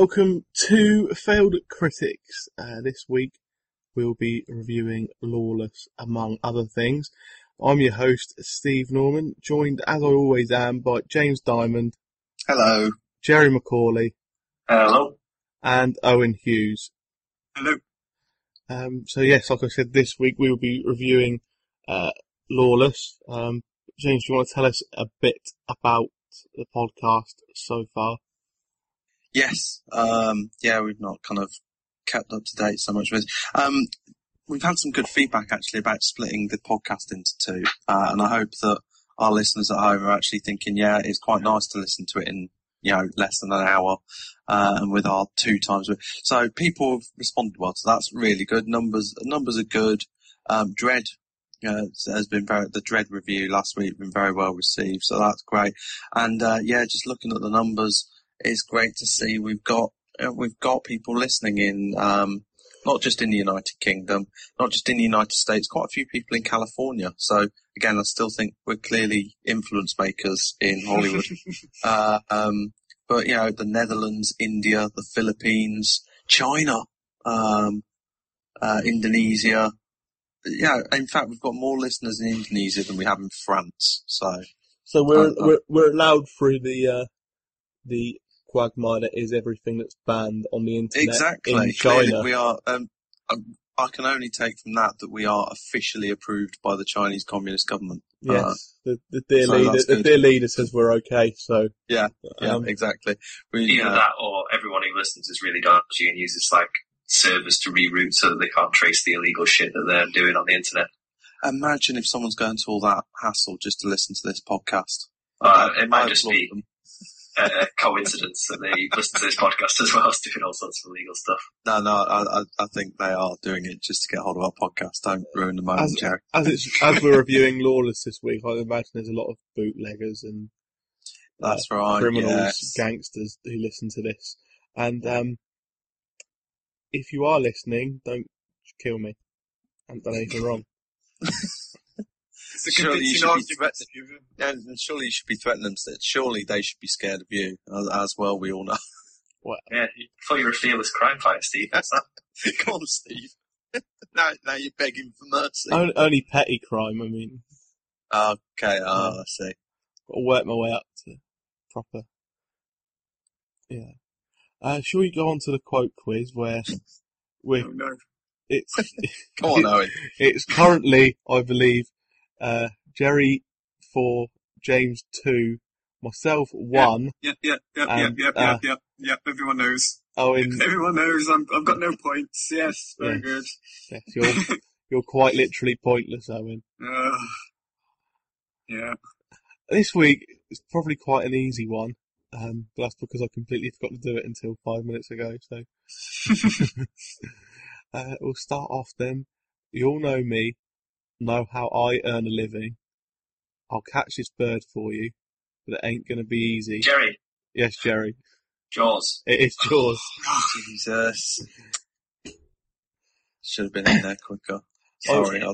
Welcome to Failed Critics. Uh, this week we'll be reviewing Lawless, among other things. I'm your host, Steve Norman, joined as I always am by James Diamond, Hello. Jerry McCauley, Hello. and Owen Hughes. Hello. Um, so yes, like I said, this week we will be reviewing uh, Lawless. Um, James, do you want to tell us a bit about the podcast so far? Yes. Um, yeah, we've not kind of kept up to date so much with. Um, we've had some good feedback actually about splitting the podcast into two, uh, and I hope that our listeners at home are actually thinking, yeah, it's quite nice to listen to it in you know less than an hour, uh, and with our two times. So people have responded well, so that's really good. Numbers numbers are good. Um, Dread uh, has been very the Dread review last week been very well received, so that's great. And uh, yeah, just looking at the numbers, it's great to see we've got uh, we've got people listening in. Um, not just in the United Kingdom, not just in the United States, quite a few people in California. So again, I still think we're clearly influence makers in Hollywood. uh, um, but you know, the Netherlands, India, the Philippines, China, um, uh, Indonesia. Yeah, in fact, we've got more listeners in Indonesia than we have in France. So So we're we're, we're allowed through the uh, the quagmire is everything that's banned on the internet exactly, in clearly China. we are. Um, um, I can only take from that that we are officially approved by the Chinese Communist government. Uh, Yes, the, the dear so leader, the dear leader says we're okay. So Yeah, yeah, um, exactly. We, Either uh, that or everyone who listens is really dodgy and uses like servers to reroute so that they can't trace the illegal shit that they're doing on the internet. imagine if someone's going to all that hassle just to listen to this podcast. Uh, I- it might I just be them. A coincidence that they listen to this podcast as well as doing all sorts of illegal stuff. No, no, I, I, I think they are doing it just to get hold of our podcast. Don't ruin the moment, as, Jerry. as as we're reviewing Lawless this week, I imagine there's a lot of bootleggers and That's right. criminals, yes. gangsters who listen to this. And um, if you are listening, don't kill me. I haven't done anything wrong. It's a Surely you should be argument. threatened. And surely you should be threatening them. so Surely they should be scared of you, as, as well. We all know. What? Yeah, I thought you were a fearless crime fighter, Steve. What's that? Come on, Steve. now, now you're begging for mercy. Only, only petty crime. I mean, Okay, oh, I see. got to work my way up to proper. Yeah. Uh, shall we go on to the quote quiz where we Oh, no. it's Come on, Owen. it's currently, I believe, uh, Jerry four, James two, myself one, Yeah, yeah, yeah, Um, yeah, yeah, uh, yeah, yeah, yeah. Everyone knows. Owen. Everyone knows. I'm, I've got no points. Yes, very Yeah. good. Yes, you're you're quite literally pointless, Owen. Uh, yeah. This week is probably quite an easy one, um, but that's because I completely forgot to do it until five minutes ago. So uh, we'll start off then. You all know me, know how I earn a living. I'll catch this bird for you, but it ain't gonna be easy. Jerry, Yes, Jerry, Jaws. it is yours. Jesus. Should have been in there quicker. Sorry. I,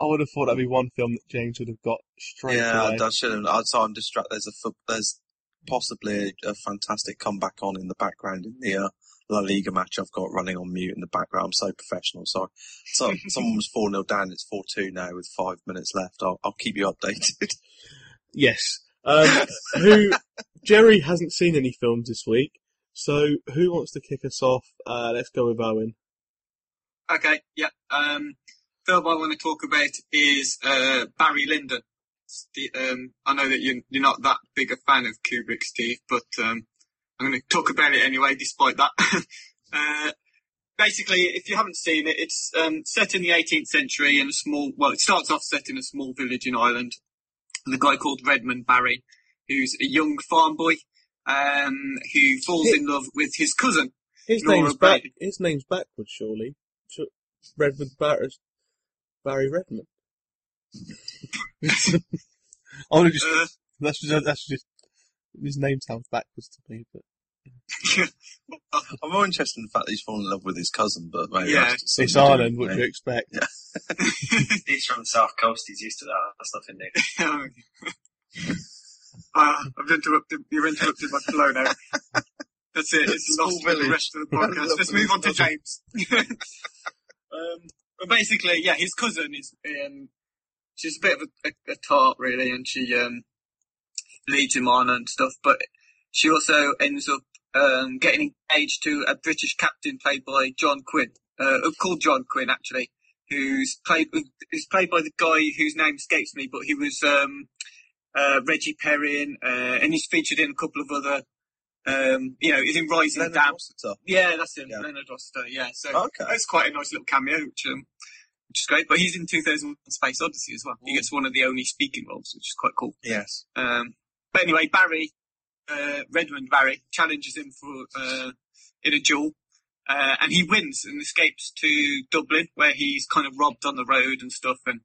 I would have thought that'd be one film that James would have got straight yeah, away. I, I should have. I, so I'm distracted. There's a foot, there's possibly a, a fantastic comeback on in the background in the uh, La Liga match I've got running on mute in the background. I'm so professional. Sorry. So someone was 4 0 down. It's 4 2 now with five minutes left. I'll, I'll keep you updated. Yes. Um, who Jerry hasn't seen any films this week, so who wants to kick us off? Uh, let's go with Owen. Okay, yeah. Um, film I want to talk about is uh, Barry Lyndon. St- Um, I know that you're, you're not that big a fan of Kubrick, Steve, but um, I'm going to talk about it anyway, despite that. uh, basically, if you haven't seen it, it's um, set in the 18th century in a small. Well, it starts off set in a small village in Ireland. The guy called Redmond Barry, who's a young farm boy, um, who falls in love with his cousin. His Laura name's back. His name's backwards, surely. Redmond Barry, Barry Redmond. I want to just. Uh, That's just. That's just. His name sounds backwards to me, but I'm more interested in the fact that he's fallen in love with his cousin, but maybe Yeah. that's just it's something Ireland. What do you expect? He's from the south coast. He's used to that. That's nothing new. uh, I've interrupted. You've interrupted my flow now. That's it. It's Small lost for the rest of the podcast. Let's move on to James. um, but basically, yeah, his cousin is. Um, she's a bit of a, a, a tart, really, and she um, leads him on and stuff. But she also ends up um, getting engaged to a British captain played by John Quinn, uh, called John Quinn actually, who's played who's played by the guy whose name escapes me, but he was um, uh, Reggie Perrin, uh, and he's featured in a couple of other. Um, you know, he's in Rising Leonard. Rossiter. Yeah, that's him, Yeah. Leonard Rossiter. Yeah, so Okay. that's quite a nice little cameo, which, um, which is great. But he's in 2001: Space Odyssey as well. He gets one of the only speaking roles, which is quite cool. Yes. Um, but anyway, Barry, uh, Redmond Barry challenges him for, uh, in a duel. Uh, and he wins and escapes to Dublin, where he's kind of robbed on the road and stuff. And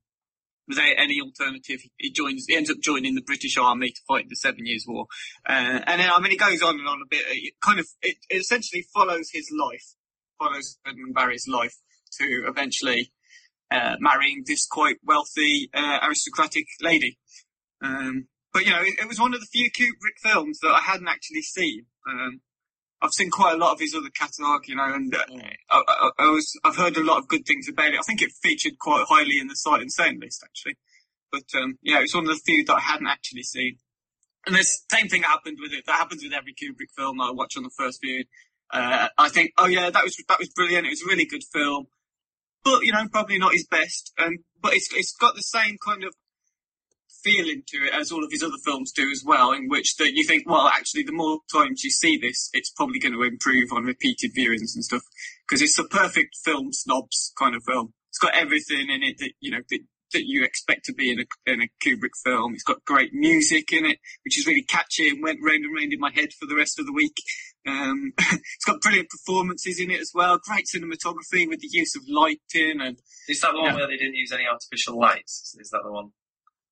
without any alternative, he joins. He ends up joining the British Army to fight the Seven Years' War. Uh, and then, I mean, it goes on and on a bit. It kind of, it, it essentially follows his life, follows Redmond Barry's life to eventually uh, marrying this quite wealthy uh, aristocratic lady. Um, but you know, it, it was one of the few Kubrick films that I hadn't actually seen. Um, I've seen quite a lot of his other catalogue, you know, and uh, I, I, I was I've heard a lot of good things about it. I think it featured quite highly in the sight and sound list actually. But um, yeah, was one of the few that I hadn't actually seen. And the same thing happened with it. That happens with every Kubrick film I watch on the first viewing. Uh, I think, oh yeah, that was that was brilliant. It was a really good film, but you know, probably not his best. And but it's it's got the same kind of feeling to it as all of his other films do as well, in which that you think, well, actually, the more times you see this, it's probably going to improve on repeated viewings and stuff because it's a perfect film snobs kind of film. It's got everything in it that you know that, that you expect to be in a in a Kubrick film. It's got great music in it, which is really catchy and went round and round in my head for the rest of the week. Um, it's got brilliant performances in it as well. Great cinematography with the use of lighting and Is that the one Yeah. where they didn't use any artificial lights? Is that the one?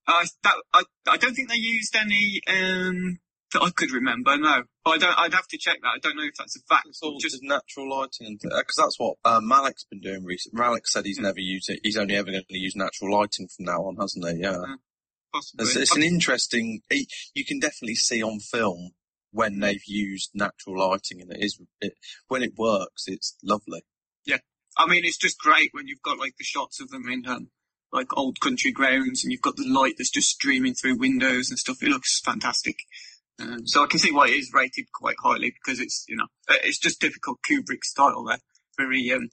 Uh, that, I, I don't think they used any um, that I could remember. No, but I don't. I'd have to check that. I don't know if that's a fact. It's all just natural lighting, because that's what uh, Malick's been doing recently. Malik said he's Hmm. never used it. He's only ever going to use natural lighting from now on, hasn't he? Yeah. possibly. It's, it's an interesting. It, you can definitely see on film when they've used natural lighting, and it is it, when it works, it's lovely. Yeah, I mean, it's just great when you've got like the shots of them in like old country grounds, and you've got the light that's just streaming through windows and stuff. It looks fantastic. Um, so I can see why it is rated quite highly because it's you know uh, it's just typical Kubrick style there, very um,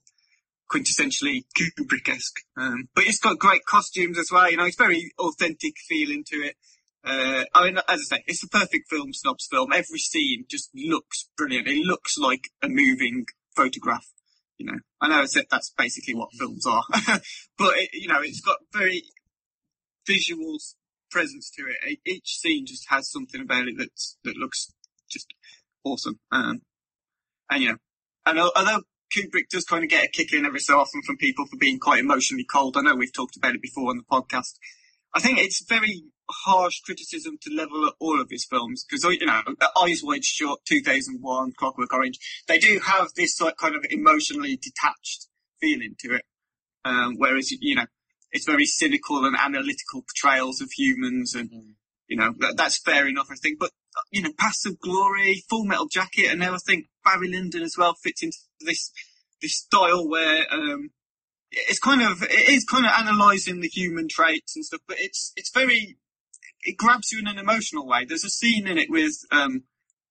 quintessentially Kubrick-esque. Um, but it's got great costumes as well. You know, it's very authentic feeling to it. Uh, I mean, as I say, it's the perfect film snobs film. Every scene just looks brilliant. It looks like a moving photograph. You know, I know it's, that's basically what films are, but it, you know, it's got very visual presence to it. Each scene just has something about it that's that looks just awesome. Um, and you know, and although Kubrick does kind of get a kick in every so often from people for being quite emotionally cold, I know we've talked about it before on the podcast. I think it's very harsh criticism to level at all of his films because you know Eyes Wide Shut, 2001, Clockwork Orange, they do have this like kind of emotionally detached feeling to it, um, whereas you know it's very cynical and analytical portrayals of humans, and you know that, that's fair enough, I think. But you know, Paths of Glory, Full Metal Jacket, and now I think Barry Lyndon as well fits into this this style where um, it's kind of it is kind of analysing the human traits and stuff, but it's it's very it grabs you in an emotional way. There's a scene in it with um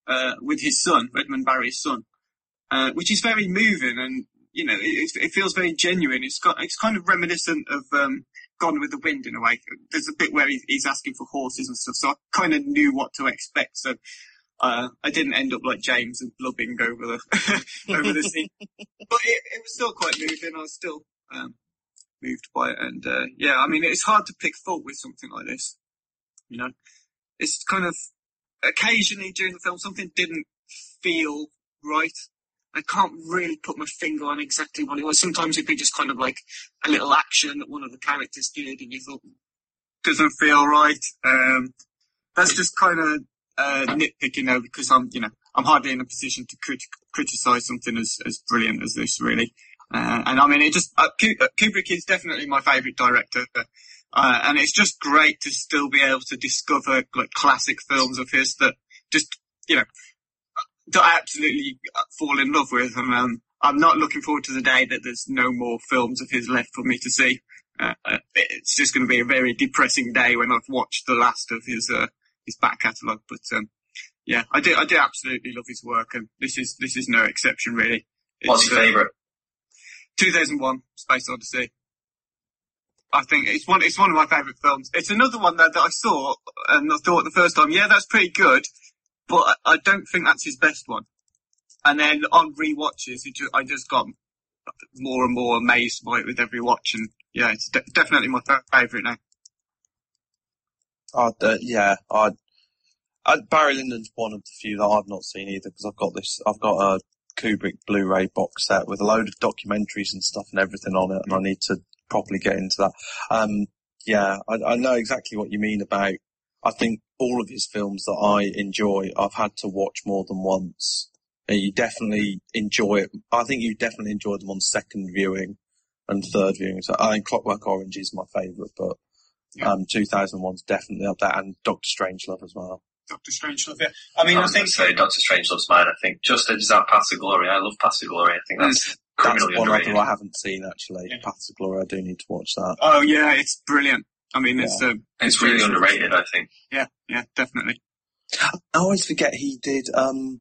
uh with his son, Redmond Barry's son, uh, which is very moving and you know, it, it feels very genuine. It's got, it's kind of reminiscent of, um, Gone with the Wind in a way. There's a bit where he's, he's asking for horses and stuff, so I kind of knew what to expect. So, uh, I didn't end up like James and blubbing over the, over the scene. But it, it was still quite moving. I was still, um, moved by it. And, uh, yeah, I mean, it's hard to pick fault with something like this. You know, it's kind of occasionally during the film, something didn't feel right. I can't really put my finger on exactly what it was. Sometimes it'd be just kind of like a little action that one of the characters did, and you thought doesn't feel right. Um, that's just kind of uh, nitpicking now because I'm, you know, I'm hardly in a position to crit- criticize something as as brilliant as this, really. Uh, and I mean, it just uh, Kubrick is definitely my favourite director. Uh, and it's just great to still be able to discover like classic films of his that just, you know, that I absolutely fall in love with. And um, I'm not looking forward to the day that there's no more films of his left for me to see. Uh, uh it's just going to be a very depressing day when I've watched the last of his uh, his back catalogue. But um, yeah, I do I do absolutely love his work, and this is this is no exception really. It's, What's your favourite? 2001: Space Odyssey. I think it's one. It's one of my favourite films. It's another one that, that I saw and I thought the first time, yeah, that's pretty good, but I don't think that's his best one. And then on re-watches, just, I just got more and more amazed by it with every watch, and yeah, it's de- definitely my favourite now. I'd, uh, yeah, I'd, I'd, Barry Lyndon's one of the few that I've not seen either because I've got this. I've got a Kubrick Blu-ray box set with a load of documentaries and stuff and everything on it, and I need to properly get into that. Um, yeah, I, I know exactly what you mean about. I think all of his films that I enjoy, I've had to watch more than once. And you definitely enjoy it. I think you definitely enjoy them on second viewing and third viewing. So I think Clockwork Orange is my favourite, but yeah. um, 2001's definitely up there, and Doctor Strangelove as well. Doctor Strangelove, yeah. I mean, I, I think say Doctor Strangelove's mine. I think just as that Paths of Glory. I love Paths of Glory. I think that's that's one underrated. other I haven't seen actually. Yeah. Paths of Glory. I do need to watch that. Oh yeah, it's brilliant. I mean, it's yeah. uh, it's, it's really underrated. I think. Yeah, yeah, definitely. I always forget he did. um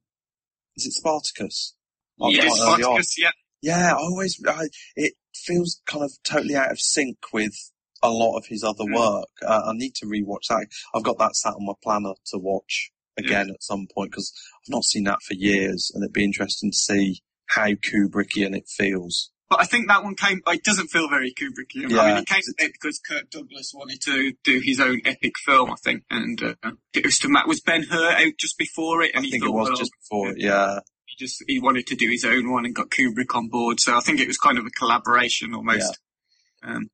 Is it Spartacus? Yeah, Spartacus. Yeah. Yeah, I always. I, it feels kind of totally out of sync with a lot of his other mm. work. Uh, I need to rewatch that. I've got that sat on my planner to watch again yeah. at some point because I've not seen that for years, and it'd be interesting to see how Kubrickian it feels. But I think that one came. It doesn't feel very Kubrickian. Yeah. I mean, it came because Kirk Douglas wanted to do his own epic film, I think, and uh, it was to Matt. Was Ben Hur out just before it? And I he think thought, it was well, just before it. Yeah. He just he wanted to do his own one and got Kubrick on board. So I think it was kind of a collaboration almost. Yeah. Um,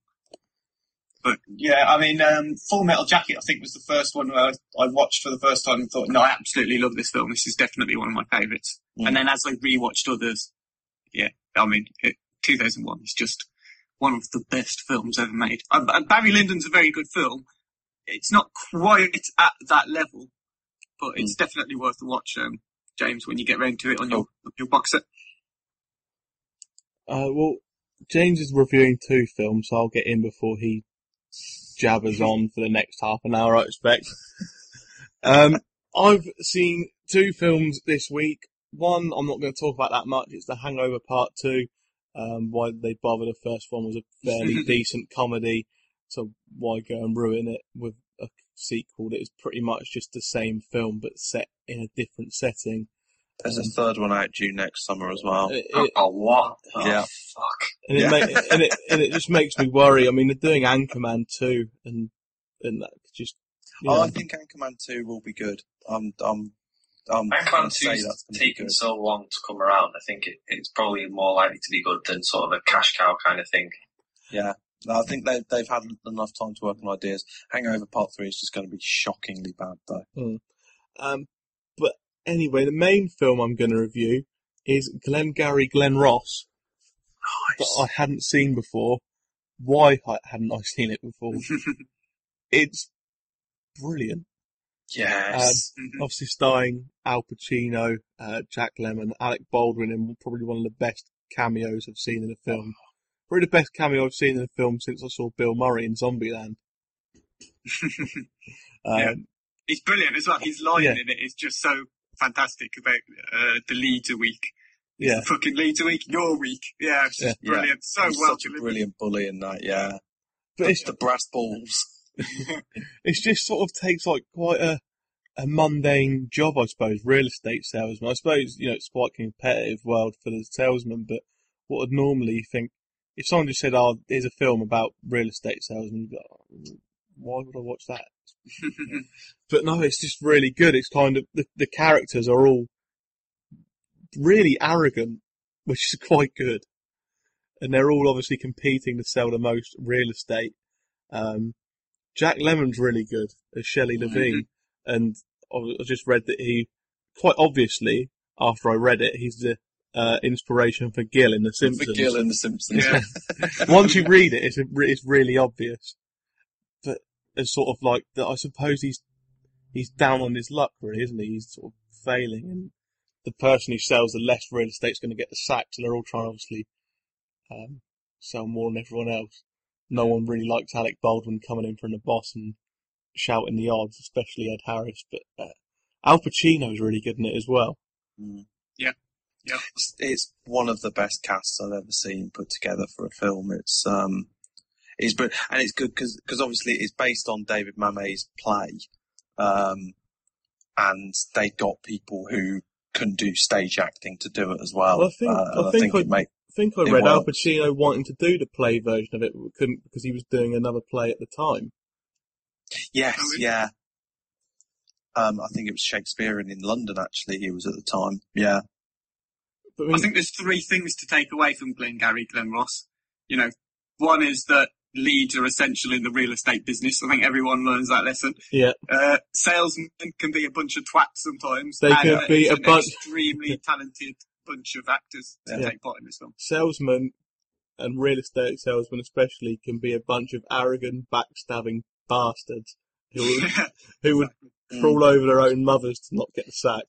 but yeah, I mean, um, Full Metal Jacket, I think was the first one where I, watched for the first time and thought, no, I absolutely love this film. This is definitely one of my favourites. And then as I rewatched others, yeah, I mean, it, 2001 is just one of the best films ever made. Uh, Barry Lyndon's a very good film. It's not quite at that level, but it's mm. definitely worth the watch, um, James, when you get round to it on your, oh. your box set. Uh, well, James is reviewing two films, so I'll get in before he jabbers on for the next half an hour, I expect. um, I've seen two films this week. One, I'm not going to talk about that much. It's The Hangover Part 2. Um, why they bother the first one was a fairly decent comedy. So why go and ruin it with a sequel that is pretty much just the same film but set in a different setting? There's a third one out due next summer as well. It, it, oh, what? Oh, yeah. Fuck. And it, yeah. make, and, it, and it just makes me worry. I mean, they're doing Anchorman 2, and, and that just. Oh, know. I think Anchorman 2 will be good. I'm, I'm, I'm Anchorman 2's taken so long to come around. I think it, it's probably more likely to be good than sort of a cash cow kind of thing. Yeah. No, I think they, they've had enough time to work on ideas. Hangover Part 3 is just going to be shockingly bad, though. Mm. Um, but Anyway, the main film I'm going to review is Glengarry Glen Ross. Nice. That I hadn't seen before. Why hadn't I seen it before? it's brilliant. Yes. Um. Obviously starring Al Pacino, uh, Jack Lemmon, Alec Baldwin, and probably one of the best cameos I've seen in a film. Probably the best cameo I've seen in a film since I saw Bill Murray in Zombieland. um, yeah. He's brilliant as well. His line yeah. in it is just so fantastic about uh, the leads a week. Yeah. Fucking leads a week, your week. Yeah, it's just Yeah. brilliant. So He's well such a brilliant bully in that, yeah. But it's, the brass balls. it just sort of takes like quite a, a mundane job, I suppose, real estate salesman. I suppose, you know, it's quite a competitive world for the salesman, but what would normally you think, if someone just said, oh, here's a film about real estate be like, "Oh, why would I watch that? But no, it's just really good. It's kind of, the, the characters are all really arrogant, which is quite good. And they're all obviously competing to sell the most real estate. Um, Jack Lemmon's really good as Shelley Levene. And I just read that he, quite obviously, after I read it, he's the uh, inspiration for Gil in The For Simpsons. Gil in The Simpsons. Yeah. Once you read it, it's, re- it's really obvious. But it's sort of like that. I suppose he's he's down on his luck, really, isn't he? He's sort of failing, and the person who sells the less real estate is going to get the sack. So they're all trying obviously um, sell more than everyone else. No one really likes Alec Baldwin coming in from the boss and shouting the odds, especially Ed Harris. But uh, Al Pacino's really good in it as well. Mm. Yeah. Yeah. It's, it's one of the best casts I've ever seen put together for a film. It's um, it's but and it's good because obviously it's based on David Mamet's play, um, and they got people who can do stage acting to do it as well. Well, I think- Uh, and I think I- it make think I It read Al. Pacino wanting to do the play version of it, but couldn't because he was doing another play at the time. yes, Oh, really? yeah. Um, I think it was Shakespearean in London. Actually, he was at the time. Yeah, But I I think there's three things to take away from Glengarry Glen Ross. You know, one is that leads are essential in the real estate business. I think everyone learns that lesson. yeah, Uh, salesmen can be a bunch of twats sometimes. They can be a an bunch- extremely talented bunch of actors to Yeah. take part in this film. salesmen and real estate salesmen especially can be a bunch of arrogant, backstabbing bastards who would, who would crawl over their own mothers to not get the sack.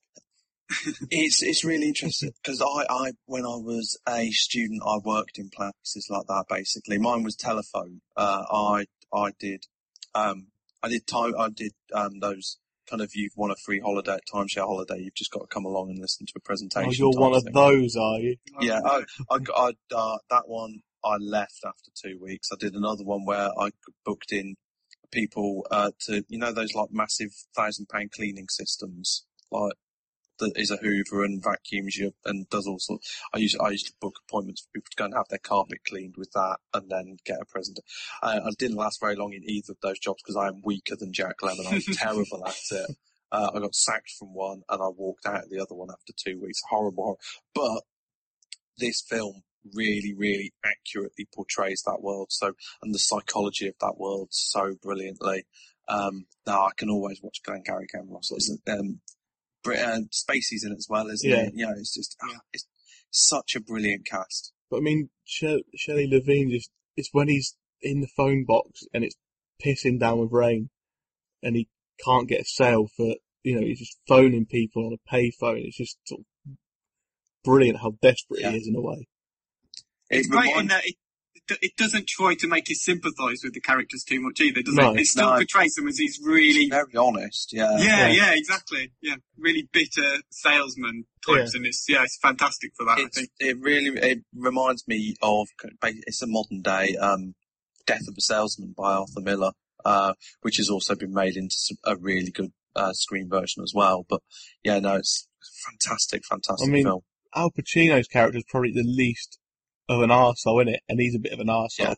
It's it's really interesting because I, I when I was a student I worked in places like that basically mine was telephone uh, I I did um I did time I did um those kind of you've won a free holiday timeshare holiday you've just got to come along and listen to a presentation Oh, you're one of thing. those, are you? yeah I I, I uh, that one I left after two weeks I did another one where I booked in people uh, to you know those like massive thousand pound cleaning systems like that is a Hoover and vacuums you and does all sorts. I used I used to book appointments for people to go and have their carpet cleaned with that, and then get a present. Uh, I didn't last very long in either of those jobs because I am weaker than Jack Lemmon. I'm terrible at it. Uh, I got sacked from one, and I walked out of the other one after two weeks. Horrible, horrible. But this film really, really accurately portrays that world. So and the psychology of that world so brilliantly. Um, no, I can always watch Glengarry Glen Ross. Um, uh, Spacey's in it as well, isn't Yeah. it? You know, it's just ah, it's such a brilliant cast. But I mean, she- Shelley Levene just, it's when he's in the phone box and it's pissing down with rain and he can't get a sale for, you know, he's just phoning people on a payphone. It's just sort of brilliant how desperate Yeah. he is in a way. It's It great in that it, it- it doesn't try to make you sympathise with the characters too much either, does No. it? It still No. portrays them as these really, It's very honest, yeah. yeah, Yeah. yeah, exactly, yeah, really bitter salesman types, and it's yeah, it's fantastic for that. I think. it really it reminds me of it's a modern day um, Death of a Salesman by Arthur Miller, uh, which has also been made into a really good uh, screen version as well. But yeah, no, it's fantastic, fantastic I mean, film. Al Pacino's character is probably the least of an arsehole in it, and he's a bit of an arsehole.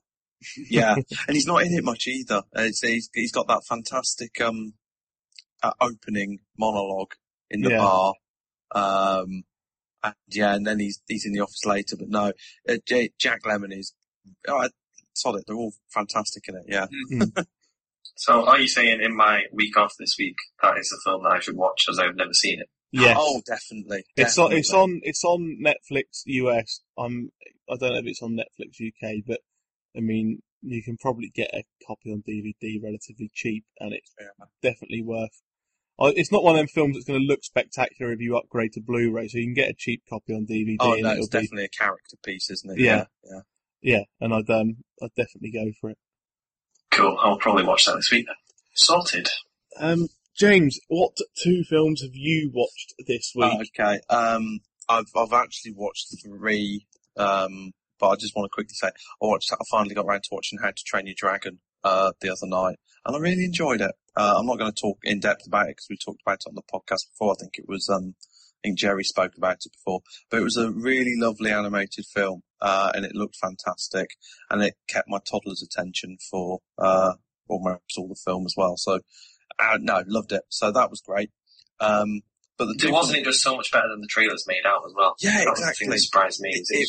Yeah, yeah, and he's not in it much either. It's, he's, he's got that fantastic um, uh, opening monologue in the Yeah. bar. Um, and yeah, and then he's he's in the office later. But no, uh, J- Jack Lemmon is oh, solid. They're all fantastic in it. Yeah. So are you saying in my week off this week that is a film that I should watch as I've never seen it? Yes. Oh, definitely. It's on, it's on, it's on Netflix US. I'm, I don't know if it's on Netflix UK, but I mean, you can probably get a copy on DVD relatively cheap, and it's Yeah. definitely worth. uh, It's not one of them films that's going to look spectacular if you upgrade to Blu-ray, so you can get a cheap copy on DVD. Oh and no, it'll it's be, definitely a character piece, isn't it? Yeah. yeah. yeah, and I'd um, I'd definitely go for it. Cool. I'll probably watch that this week then. Sorted. Um, James, what two films have you watched this week? Oh, okay. Um, I've I've actually watched three, um, but I just want to quickly say I watched. I finally got around to watching How to Train Your Dragon uh, the other night, and I really enjoyed it. Uh, I'm not going to talk in depth about it because we talked about it on the podcast before. I think it was. Um, I think Jerry spoke about it before, but it was a really lovely animated film, uh, and it looked fantastic, and it kept my toddler's attention for uh, almost all the film as well. So, uh, no, loved it. So that was great. Um, but the It wasn't it just so much better than the trailers made out as well? Yeah, That was exactly. that surprised me. it, it,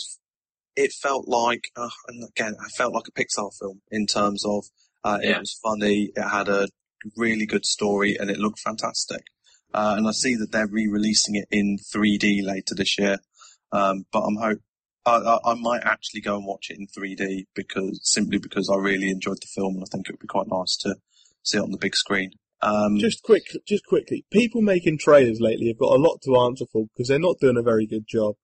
it felt like, uh, and again, I felt like a Pixar film in terms of uh, it Yeah. was funny, it had a really good story, and it looked fantastic. Uh, and I see that they're re-releasing it in 3D later this year, um, but I'm hope I, I, I might actually go and watch it in 3D because simply because I really enjoyed the film, and I think it would be quite nice to see it on the big screen. Um, Just quick, just quickly, people making trailers lately have got a lot to answer for because they're not doing a very good job.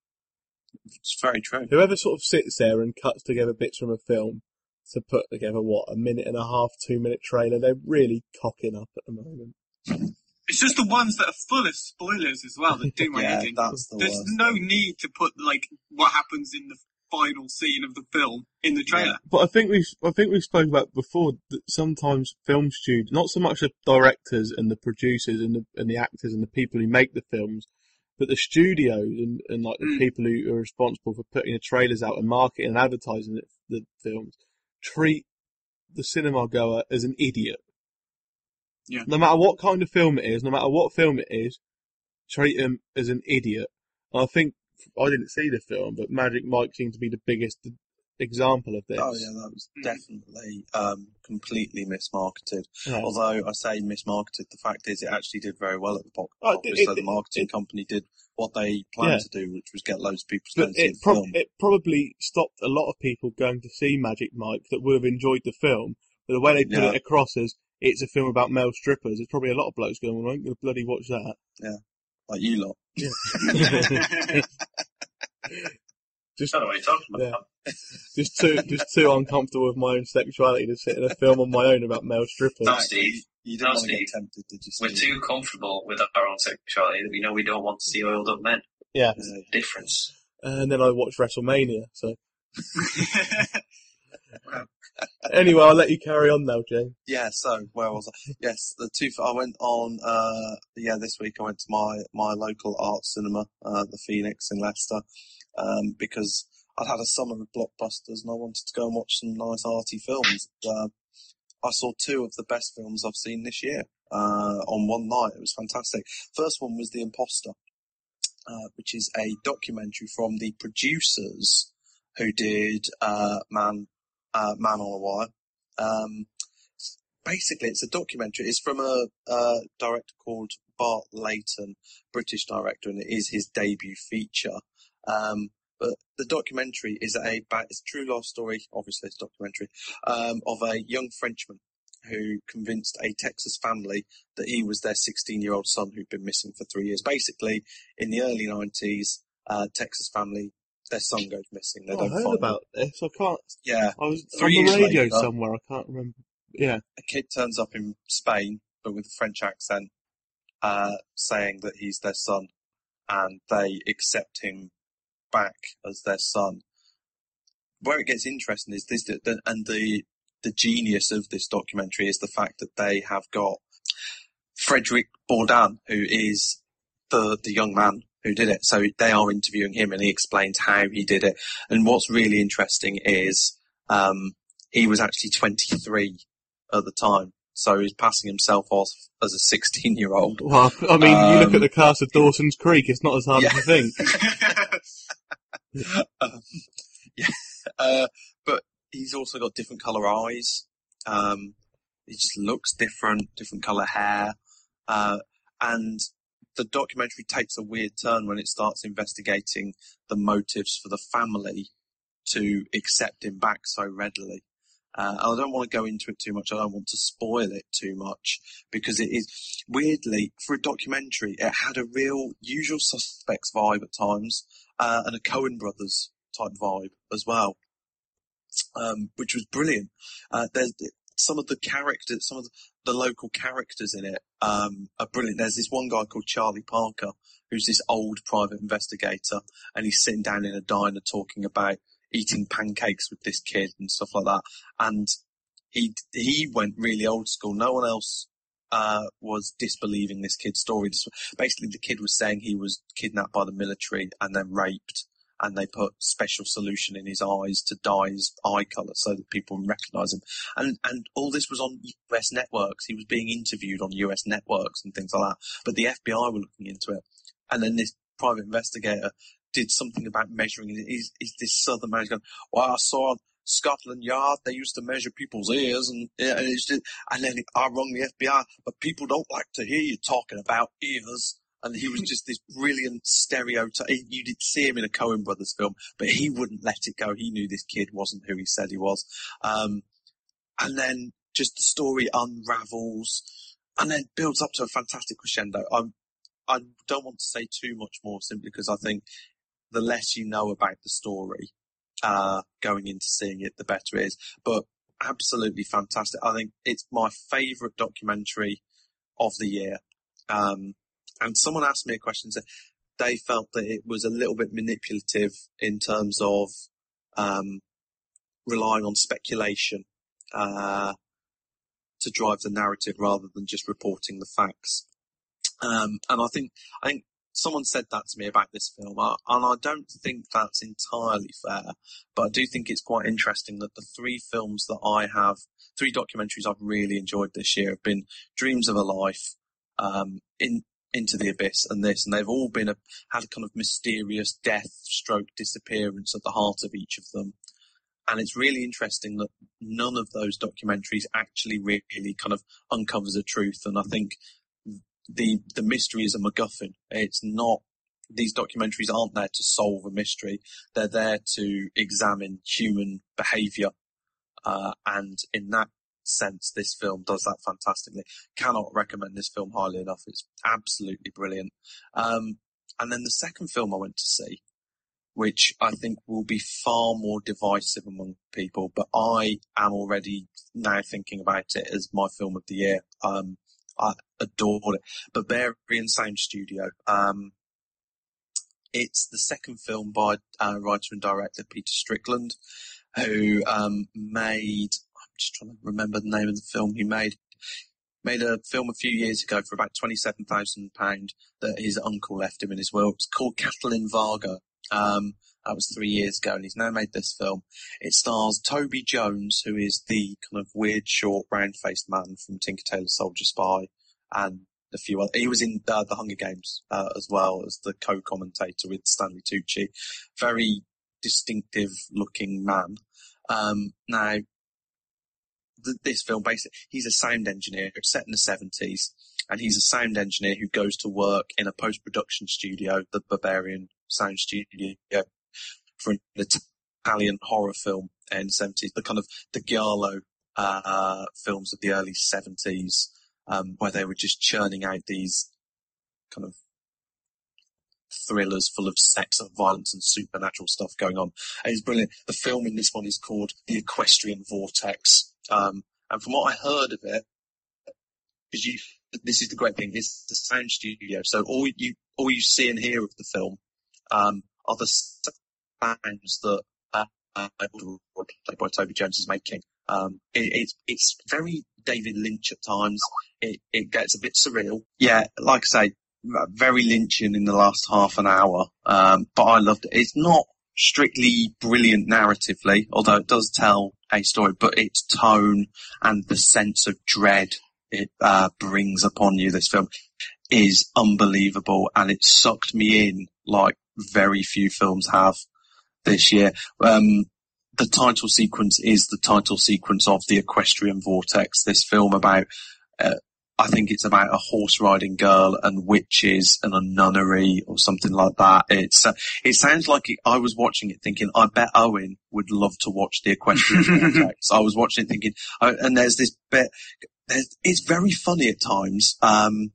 it's very true. Whoever sort of sits there and cuts together bits from a film to put together what a minute and a half, two minute trailer, they're really cocking up at the moment. It's just the ones that are full of spoilers as well that do my Yeah, head in. that's the There's worst. no need to put like what happens in the final scene of the film in the trailer. But I think we've, I think we've spoken about before that sometimes film studios, not so much the directors and the producers and the, and the actors and the people who make the films, but the studios and, and like the Mm. people who are responsible for putting the trailers out and marketing and advertising it, the films treat the cinema goer as an idiot. Yeah. No matter what kind of film it is, no matter what film it is, treat him as an idiot. And I think I didn't see the film, but Magic Mike seemed to be the biggest example of this. Oh yeah, that was Mm. definitely um, completely mismarketed. Yeah. Although I say mismarketed, the fact is it actually did very well at the box Oh, it office. did- so it- the marketing it- company did what they planned Yeah. to do, which was get loads of people to go and see it, the prob- film. it probably stopped a lot of people going to see Magic Mike that would have enjoyed the film. But the way they put Yeah. it across is it's a film about male strippers, there's probably a lot of blokes going, well, I ain't going to bloody watch that. Yeah, like you lot. Just, I don't know what you're talking about. Yeah. just too, just too uncomfortable with my own sexuality to sit in a film on my own about male strippers. No, Steve. You No, didn't want to get Steve. tempted, did you? We're Steve? too comfortable with our own sexuality that we know we don't want to see oiled up men. Yeah. There's a difference. And then I watched WrestleMania, so. Anyway, I'll let you carry on now, James. Yeah, so where was I? Yes, the two. I went on. Uh, yeah, this week I went to my my local art cinema, uh, the Phoenix in Leicester, um, because I'd had a summer of blockbusters and I wanted to go and watch some nice arty films. Uh, I saw two of the best films I've seen this year uh, on one night. It was fantastic. First one was The Imposter, uh, which is a documentary from the producers who did uh, Man uh, Man on a Wire. Um, basically, it's a documentary. It's from a, a director called Bart Layton, British director, and it is his debut feature. Um, but the documentary is a it's a true life story, obviously it's a documentary, um, of a young Frenchman who convinced a Texas family that he was their 16 year old son who'd been missing for three years. Basically, in the early 90s, uh, Texas family, their son goes missing. They Oh, I don't heard find him. about this. I can't. Yeah, I was Three on the radio later- somewhere. I can't remember. Yeah. a kid turns up in Spain, but with a French accent, uh, saying that he's their son, and they accept him back as their son. Where it gets interesting is this, the, and the the genius of this documentary is the fact that they have got Frederick Bourdin, who is the the young man who did it. So they are interviewing him, and he explains how he did it. And what's really interesting is um, he was actually 23 at the time. So he's passing himself off as a 16 year old. Well, I mean, you look Um, at the cast of Dawson's Creek. It's not as hard Yeah. as you think. um, yeah, uh, but he's also got different colour eyes. Um, he just looks different, different colour hair. Uh, and the documentary takes a weird turn when it starts investigating the motives for the family to accept him back so readily. Uh, I don't want to go into it too much. I don't want to spoil it too much because it is weirdly for a documentary. It had a real usual suspects vibe at times, uh, and a Coen brothers type vibe as well, um, which was brilliant. Uh, there's, some of the characters, some of the, the local characters in it um, are brilliant. There's this one guy called Charlie Parker, who's this old private investigator, and he's sitting down in a diner talking about eating pancakes with this kid and stuff like that. And he he went really old school. No one else uh, was disbelieving this kid's story. Basically, the kid was saying he was kidnapped by the military and then raped, and they put special solution in his eyes to dye his eye colour so that people recognise him. And and all this was on US networks. He was being interviewed on US networks and things like that. But the FBI were looking into it, and then this private investigator did something about measuring. Is is this southern man going? Well, I saw Scotland Yard. They used to measure people's ears, and and, just, and then I rung the FBI. But people don't like to hear you talking about ears. And he was just this brilliant stereotype. You did see him in a Coen Brothers film, but he wouldn't let it go. He knew this kid wasn't who he said he was. Um, and then just the story unravels and then builds up to a fantastic crescendo. I'm, I don't want to say too much more simply because I think the less you know about the story, uh, going into seeing it, the better it is. But absolutely fantastic. I think it's my favourite documentary of the year. Um, and someone asked me a question said they felt that it was a little bit manipulative in terms of um, relying on speculation uh, to drive the narrative rather than just reporting the facts. Um, and I think I think someone said that to me about this film, and I don't think that's entirely fair. But I do think it's quite interesting that the three films that I have, three documentaries I've really enjoyed this year, have been Dreams of a Life, um, in Into the Abyss, and this, and they've all been a, had a kind of mysterious death, stroke, disappearance at the heart of each of them. And it's really interesting that none of those documentaries actually really kind of uncovers the truth. And I think the the mystery is a MacGuffin. It's not. These documentaries aren't there to solve a mystery. They're there to examine human behaviour, uh, and in that sense, this film does that fantastically. Cannot recommend this film highly enough. It's absolutely brilliant. Um, and then the second film I went to see, which I think will be far more divisive among people, but I am already now thinking about it as my film of the year. Um, I adored it. Berberian Sound Studio. Um, it's the second film by uh, writer and director Peter Strickland, who um, made. Just trying to remember the name of the film he made. Made a film a few years ago for about twenty-seven thousand pound that his uncle left him in his will. It's called Katalin Varga. Um, that was three years ago, and he's now made this film. It stars Toby Jones, who is the kind of weird, short, round-faced man from Tinker Tailor Soldier Spy, and a few other. He was in uh, the Hunger Games uh, as well as the co-commentator with Stanley Tucci. Very distinctive-looking man. Um, now, th- this film basically, he's a sound engineer. Set in the seventies, and he's a sound engineer who goes to work in a post-production studio, the Berberian Sound Studio, for an Italian horror film in the 70s, the kind of the Giallo uh, films of the early 70s, um, where they were just churning out these kind of thrillers full of sex and violence and supernatural stuff going on. And it's brilliant. The film in this one is called The Equestrian Vortex. Um, and from what I heard of it, because you, this is the great thing, it's the sound studio. So all you, all you see and hear of the film, um, are the sounds that uh, played by Toby Jones is making. Um, it, it's it's very David Lynch at times. It it gets a bit surreal. Yeah, like I say, very Lynchian in the last half an hour. Um, but I loved it. It's not strictly brilliant narratively, although it does tell a story. But its tone and the sense of dread it uh, brings upon you, this film, is unbelievable, and it sucked me in like very few films have this year. Um, the title sequence is the title sequence of the Equestrian Vortex, this film about, uh, I think it's about a horse riding girl and witches and a nunnery or something like that. It's, uh, it sounds like it, I was watching it thinking, I bet Owen would love to watch the Equestrian Vortex. I was watching it thinking, oh, and there's this bit, it's very funny at times. Um,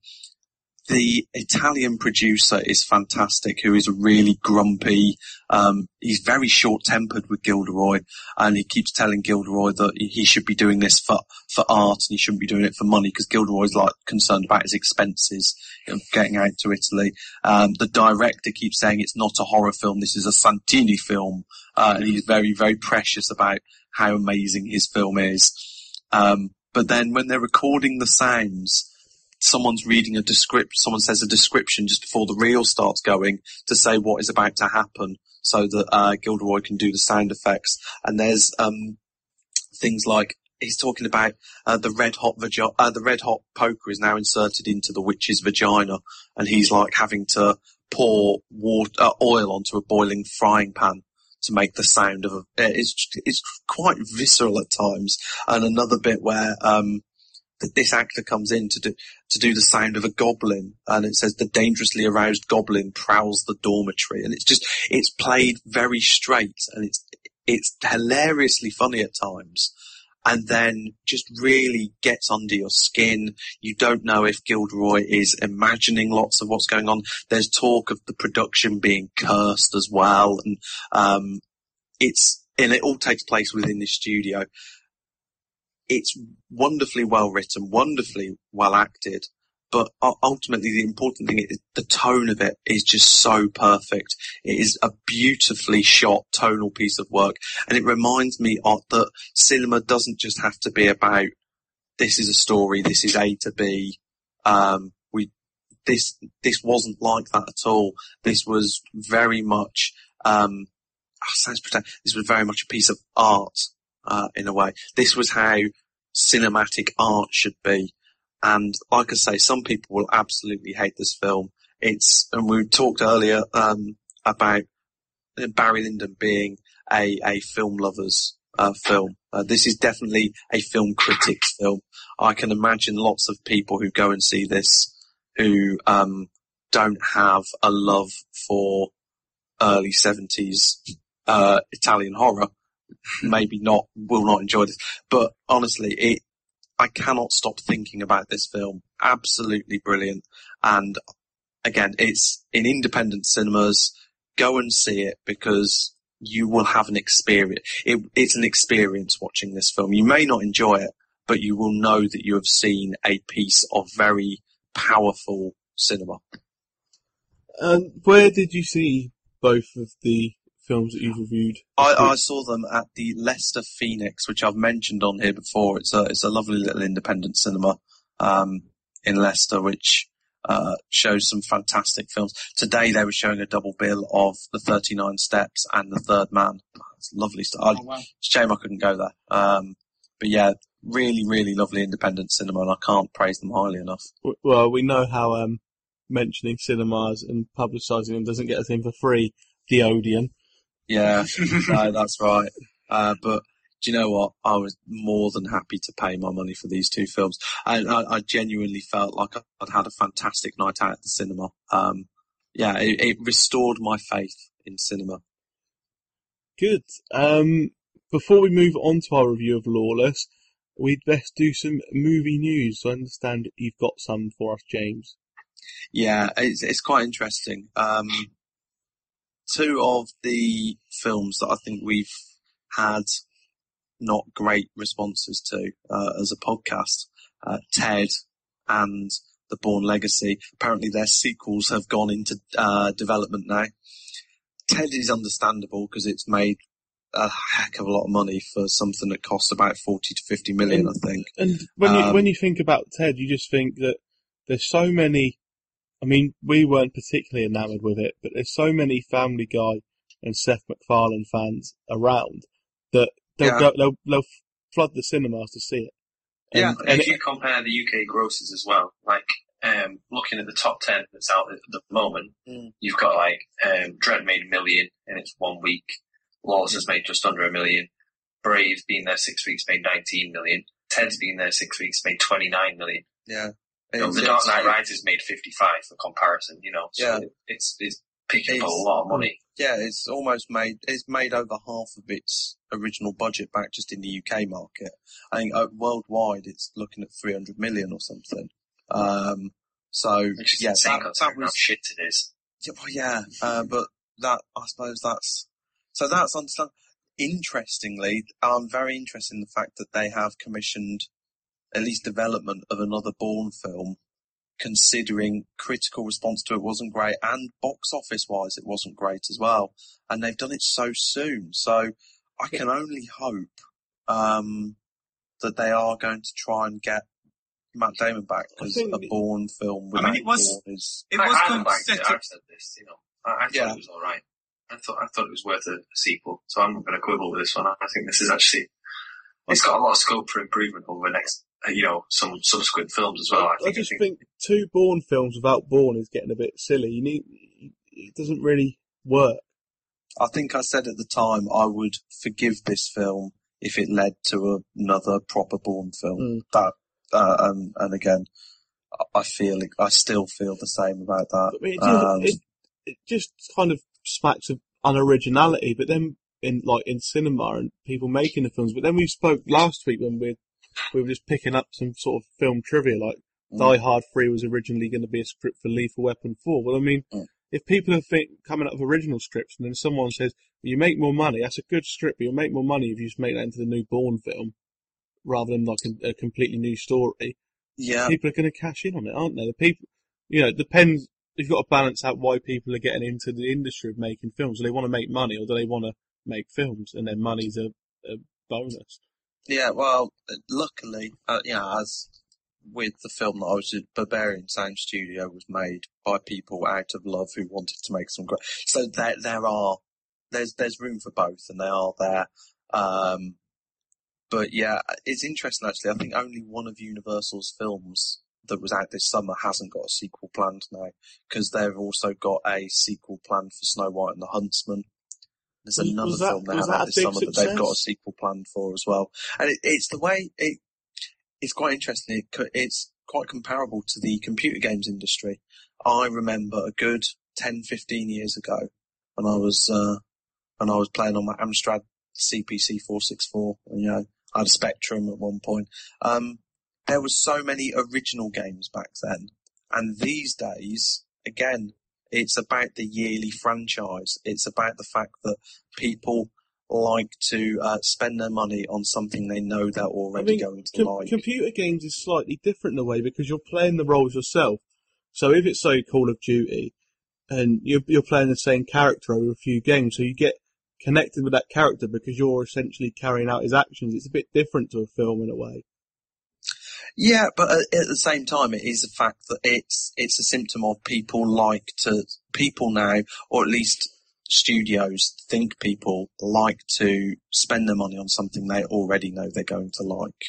the Italian producer is fantastic, who is really grumpy. Um, he's very short tempered with Gilderoy, and he keeps telling Gilderoy that he should be doing this for, for art and he shouldn't be doing it for money because Gilderoy's like concerned about his expenses of getting out to Italy. Um, the director keeps saying it's not a horror film, this is a Santini film, uh, and he's very, very precious about how amazing his film is. Um, but then when they're recording the sounds, someone's reading a description, someone says a description just before the reel starts going to say what is about to happen so that uh, Gilderoy can do the sound effects. And there's um, things like he's talking about uh, the red hot uh, the red hot poker is now inserted into the witch's vagina, and he's like having to pour water, uh, oil onto a boiling frying pan to make the sound of a. It's it's quite visceral at times. And another bit where um, that this actor comes in to do to do the sound of a goblin, and it says the dangerously aroused goblin prowls the dormitory, and it's just it's played very straight, and it's it's hilariously funny at times, and then just really gets under your skin. You don't know if Gilderoy is imagining lots of what's going on. There's talk of the production being cursed as well, and um, it's and it all takes place within the studio it's wonderfully well written, wonderfully well acted, but ultimately the important thing is the tone of it is just so perfect. It is a beautifully shot tonal piece of work, and it reminds me of that cinema doesn't just have to be about this is a story, this is A to B. Um, we this this wasn't like that at all. This was very much um, sounds this was very much a piece of art uh, in a way. This was how cinematic art should be. And like I say, some people will absolutely hate this film. It's, and we talked earlier, um, about Barry Lyndon being a, a film lover's, uh, film. Uh, this is definitely a film critic's film. I can imagine lots of people who go and see this who, um, don't have a love for early 70s, uh, Italian horror maybe not will not enjoy this. But honestly, it I cannot stop thinking about this film. Absolutely brilliant. And again, it's in independent cinemas. Go and see it because you will have an experience. It, it's an experience watching this film. You may not enjoy it, but you will know that you have seen a piece of very powerful cinema. And where did you see both of the films that you've reviewed? I, I, saw them at the Leicester Phoenix, which I've mentioned on here before. It's a it's a lovely little independent cinema um, in Leicester, which uh, shows some fantastic films. Today they were showing a double bill of The 39 Steps and The Third Man. It's lovely stuff. Oh, wow. Shame I couldn't go there. Um, but yeah, really, really lovely independent cinema, and I can't praise them highly enough. Well, we know how um, mentioning cinemas and publicising them doesn't get us in for free. The Odeon. Yeah, no, that's right. Uh, but do you know what? I was more than happy to pay my money for these two films. And I, I genuinely felt like I'd had a fantastic night out at the cinema. Um, yeah, it, it, restored my faith in cinema. Good. Um, before we move on to our review of Lawless, we'd best do some movie news. So I understand you've got some for us, James. Yeah, it's, it's quite interesting. Um, two of the films that I think we've had not great responses to uh, as a podcast, uh, Ted and The Bourne Legacy. Apparently their sequels have gone into uh, development now. Ted is understandable because it's made a heck of a lot of money for something that costs about 40 to 50 million, and, I think. And when um, you, when you think about Ted, you just think that there's so many I mean, we weren't particularly enamoured with it, but there's so many Family Guy and Seth MacFarlane fans around that they'll yeah. go, they'll, they'll flood the cinemas to see it. And, yeah, and if it, you compare the UK grosses as well, like um, looking at the top ten that's out at the moment, mm. you've got like um, Dredd made a million in its one week. Lawless has made just under a million. Brave being there six weeks made 19 million. Ted's been there six weeks made 29 million. Yeah. You know, the Dark Knight Rises made 55 for comparison, you know, so yeah. it's, it's picking it's, up a lot of money. Yeah, it's almost made, it's made over half of its original budget back just in the UK market. I think uh, worldwide it's looking at 300 million or something. Um, So yeah, that, that was shit it is. yeah, well, yeah, uh, but that I suppose that's so that's understand. Interestingly, I'm very interested in the fact that they have commissioned at least development of another Bourne film, considering critical response to it wasn't great and box office wise it wasn't great as well, and they've done it so soon. So I can only hope um, that they are going to try and get Matt Damon back I because a Bourne film I mean, it was- Bourne is It was I kind of liked set it. up. I've said this, you know. I, I thought Yeah. it was all right. I thought I thought it was worth a, a sequel, so I'm not going to quibble with this one. I think this is actually it's got a lot of scope for improvement over the next, you know, some subsequent films as well. I I think. just I think, think two Bourne films without Bourne is getting a bit silly. You need it doesn't really work. I think I said at the time I would forgive this film if it led to another proper Bourne film. Mm. That uh, and and again, I- I feel I still feel the same about that. I mean, it, Um, it, it just kind of smacks of unoriginality. But then in like in cinema and people making the films. But then we spoke last week when we we were just picking up some sort of film trivia, like Mm. Die Hard Three was originally going to be a script for Lethal Weapon Four. Well, I mean, Mm. if people are think, coming up with original scripts and then someone says you make more money, that's a good script, but you'll make more money if you just make that into the new Bourne film rather than like a, a completely new story yeah, people are going to cash in on it, aren't they? The people, you know, it depends. You've got to balance out why people are getting into the industry of making films. Do they want to make money or do they want to make films? And then money's a, a bonus. Yeah. Well, luckily, uh, you know, as with the film that I was in, Berberian Sound Studio was made by people out of love who wanted to make some great. So there, there are, there's, there's room for both, and they are there. Um, but yeah, it's interesting actually. I think only one of Universal's films that was out this summer hasn't got a sequel planned now because they've also got a sequel planned for Snow White and the Huntsman. There's another that- film they was have that out this summer that they've got a sequel planned for as well. And it, it's the way it, it's quite interesting. It, it's quite comparable to the computer games industry. I remember a good 10, 15 years ago when I was, uh, when I was playing on my Amstrad CPC 464, you know, I had a Spectrum at one point. Um, there was so many original games back then. And these days, again, it's about the yearly franchise. It's about the fact that people like to uh, spend their money on something they know they're already mean, going to Com- like. computer games is slightly different in a way because you're playing the roles yourself. So if it's say Call of Duty, and you're, you're playing the same character over a few games, so you get connected with that character because you're essentially carrying out his actions. It's a bit different to a film in a way. Yeah, but at, the same time, it is a fact that it's it's a symptom of people like to people now, or at least studios think people like to spend their money on something they already know they're going to like.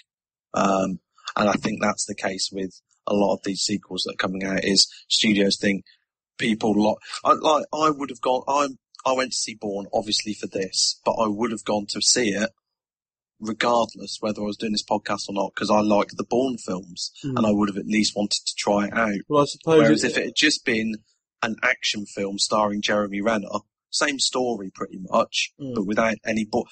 Um, and I think that's the case with a lot of these sequels that are coming out. Is studios think people like I, like I would have gone. I I went to see Bourne obviously for this, but I would have gone to see it regardless whether I was doing this podcast or not because I like the Bourne films Hmm. and I would have at least wanted to try it out. Well, I suppose Whereas if it had just been an action film starring Jeremy Renner, same story pretty much, Mm. but without any bo-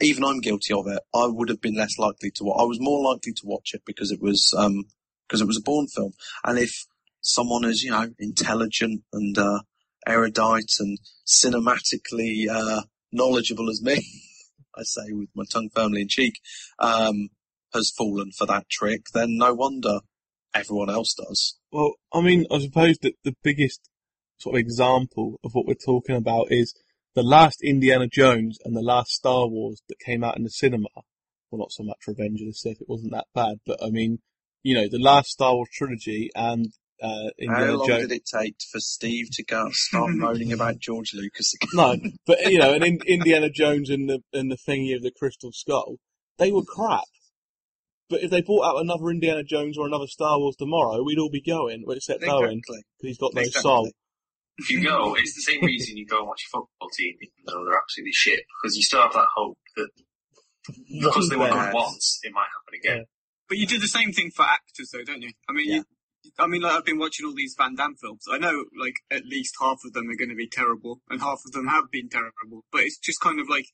even I'm guilty of it. I would have been less likely to. wa- I was more likely to watch it because it was um because it was a Bourne film. And if someone is you know intelligent and uh, erudite and cinematically uh, knowledgeable as me, I say with my tongue firmly in cheek, um, has fallen for that trick, then no wonder everyone else does. Well, I mean, I suppose that the biggest sort of example of what we're talking about is the last Indiana Jones and the last Star Wars that came out in the cinema. Well, not so much Revenge of the Sith, it wasn't that bad, but I mean, you know, the last Star Wars trilogy and uh, Indiana How long Jones. did it take for Steve to go start moaning about George Lucas again? No, but you know, and in, Indiana Jones and the and the thingy of the Crystal Skull, they were crap. But if they brought out another Indiana Jones or another Star Wars tomorrow, we'd all be going, well, except Owen, Exactly. because he's got no Exactly. soul. if you go, it's the same reason you go and watch a football team, even though they're absolutely shit, because you still have that hope that because they were good once, it might happen again. But you do the same thing for actors, though, don't you? I mean, Yeah. you, I mean, like I've been watching all these Van Damme films. I know, like at least half of them are going to be terrible, and half of them have been terrible. But it's just kind of like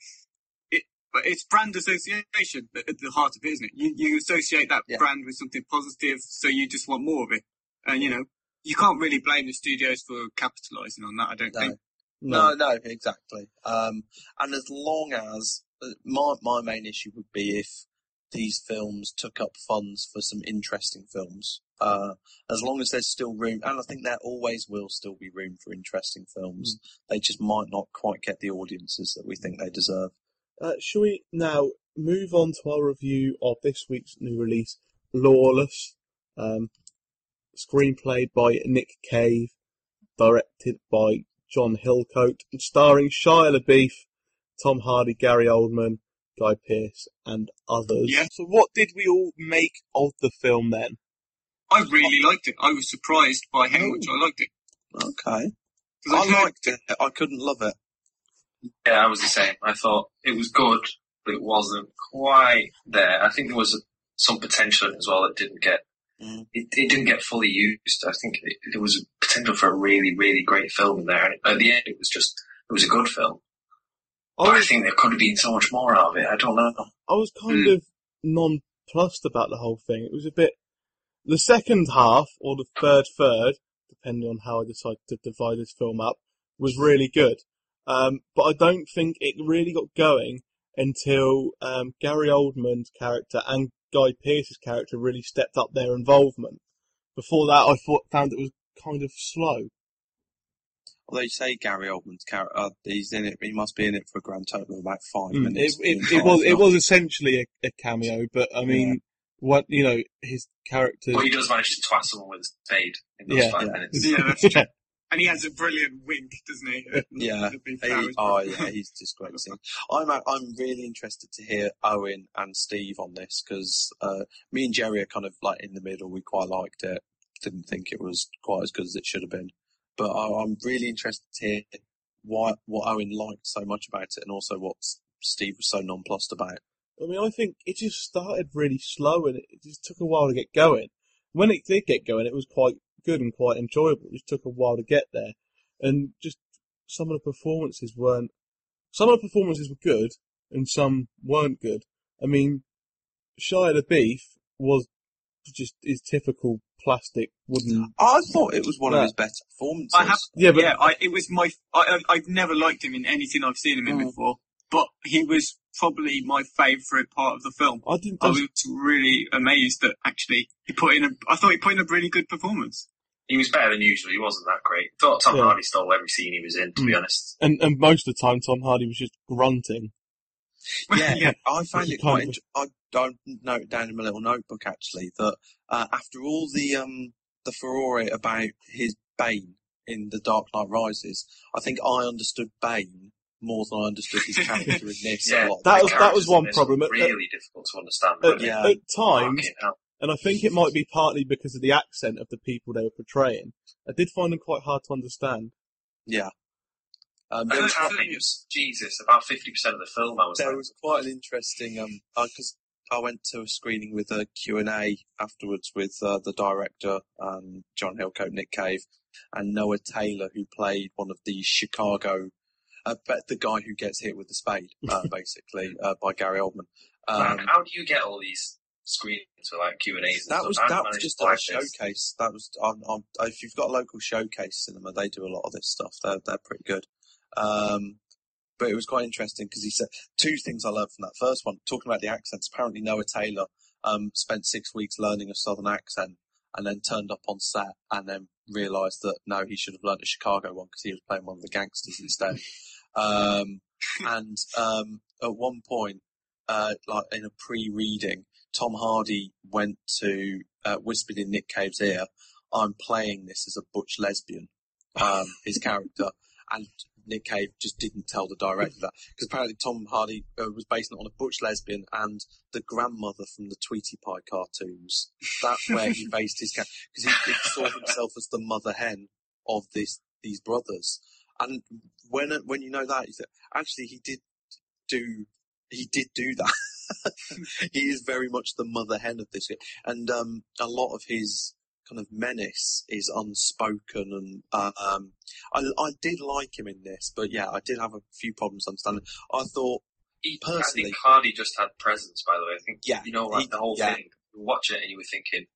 it. But it's brand association at the heart of it, isn't it? You you associate that Yeah. brand with something positive, so you just want more of it. And you know, you can't really blame the studios for capitalising on that. I don't No. think. No, no, exactly. Um, and as long as uh, my my main issue would be if these films took up funds for some interesting films. Uh, as long as there's still room, and I think there always will still be room for interesting films. They just might not quite get the audiences that we think they deserve. Uh, shall we now move on to our review of this week's new release, Lawless? Um, screenplayed by Nick Cave, directed by John Hillcoat, and starring Shia LaBeouf, Tom Hardy, Gary Oldman, Guy Pearce, and others. Yeah. So, what did we all make of the film then? I really liked it. I was surprised by how much I liked it. Okay. I'd I heard- liked it. I couldn't love it. Yeah, I was the same. I thought it was good, but it wasn't quite there. I think there was some potential in it as well that didn't get. Mm. It, it didn't get fully used. I think it, there was potential for a really, really great film in there. And at the end, it was just it was a good film. But I I was, think there could have been so much more out of it. I don't know. I was kind Mm. of nonplussed about the whole thing. It was a bit. The second half, or the third third, depending on how I decide to divide this film up, was really good. Um, but I don't think it really got going until um, Gary Oldman's character and Guy Pearce's character really stepped up their involvement. Before that, I thought found it was kind of slow. Although you say Gary Oldman's character, uh, he's in it. He must be in it for a grand total of about five Mm, minutes. the it, it was it was essentially a, a cameo, but I mean, what you know, his character. But he does manage to twat someone with a spade in those Yeah. five Yeah. minutes. Yeah, that's true. And he has a brilliant wink, doesn't he? Yeah. the He- oh yeah, he's just great scene. I'm a- I'm really interested to hear Owen and Steve on this because uh, me and Jerry are kind of like in the middle. We quite liked it. Didn't think it was quite as good as it should have been, but I, I'm really interested to hear why what Owen liked so much about it, and also what Steve was so nonplussed about. I mean, I think it just started really slow and it just took a while to get going. When it did get going, it was quite good and quite enjoyable. It just took a while to get there. And just some of the performances weren't, some of the performances were good and some weren't good. I mean, Shia LaBeouf was just his typical plastic wooden. I thought it was one of his better performances. I have, Yeah, but yeah, I, it was my. I, I, I've never liked him in anything I've seen him in Mm. before, but he was probably my favourite part of the film. I didn't. I was really amazed that actually he put in a. I thought he put in a really good performance. He was better than usual. He wasn't that great. Thought Tom Yeah. Hardy stole every scene he was in. To be Mm. honest, and and most of the time, Tom Hardy was just grunting. Yeah, yeah. I found it it is quite. I don't note noted down in my little notebook actually that uh, after all the um the furore about his Bane in The Dark Knight Rises, I think I understood Bane more than I understood his character in this. yeah, lot. That was- that was one problem. were At- Really difficult to understand. At. Yeah. at times, and I think it might be partly because of the accent of the people they were portraying. I did find them quite hard to understand. yeah. Um, And there the was, trappings, Jesus, about fifty percent of the film. I was there like, was quite an interesting um because I went to a screening with a Q and A afterwards with uh, the director um, John Hillcoat, Nick Cave, and Noah Taylor, who played one of the Chicago, uh, but the guy who gets hit with the spade, uh, basically uh, by Gary Oldman. man, Um, how do you get all these screens for like Q and A's? that was that was just a showcase. That was on, on, if you've got a local showcase cinema, they do a lot of this stuff. They're they're pretty good. Um, but it was quite interesting because he said two things I learned from that. First one, talking about the accents. Apparently, Noah Taylor um, spent six weeks learning a southern accent and then turned up on set and then realised that no, he should have learned a Chicago one because he was playing one of the gangsters instead. Um, and um, at one point, uh, like in a pre-reading, Tom Hardy went to uh, whispered in Nick Cave's ear, "I'm playing this as a butch lesbian." Um, his character, and Nick Cave just didn't tell the director that because apparently Tom Hardy uh, was basing it on a butch lesbian and the grandmother from the Tweety Pie cartoons. That's where he based his character because he, he saw himself as the mother hen of this these brothers. And when when you know that, you say, actually he did do he did do that. he is very much the mother hen of this, and um, a lot of his kind of menace is unspoken. And uh, um, I, I did like him in this, but yeah, I did have a few problems understanding. I thought, He, I Personally- think Hardy just had presence. By the way, I think Yeah, you know, like he- the whole yeah. thing. You watch it and you were thinking,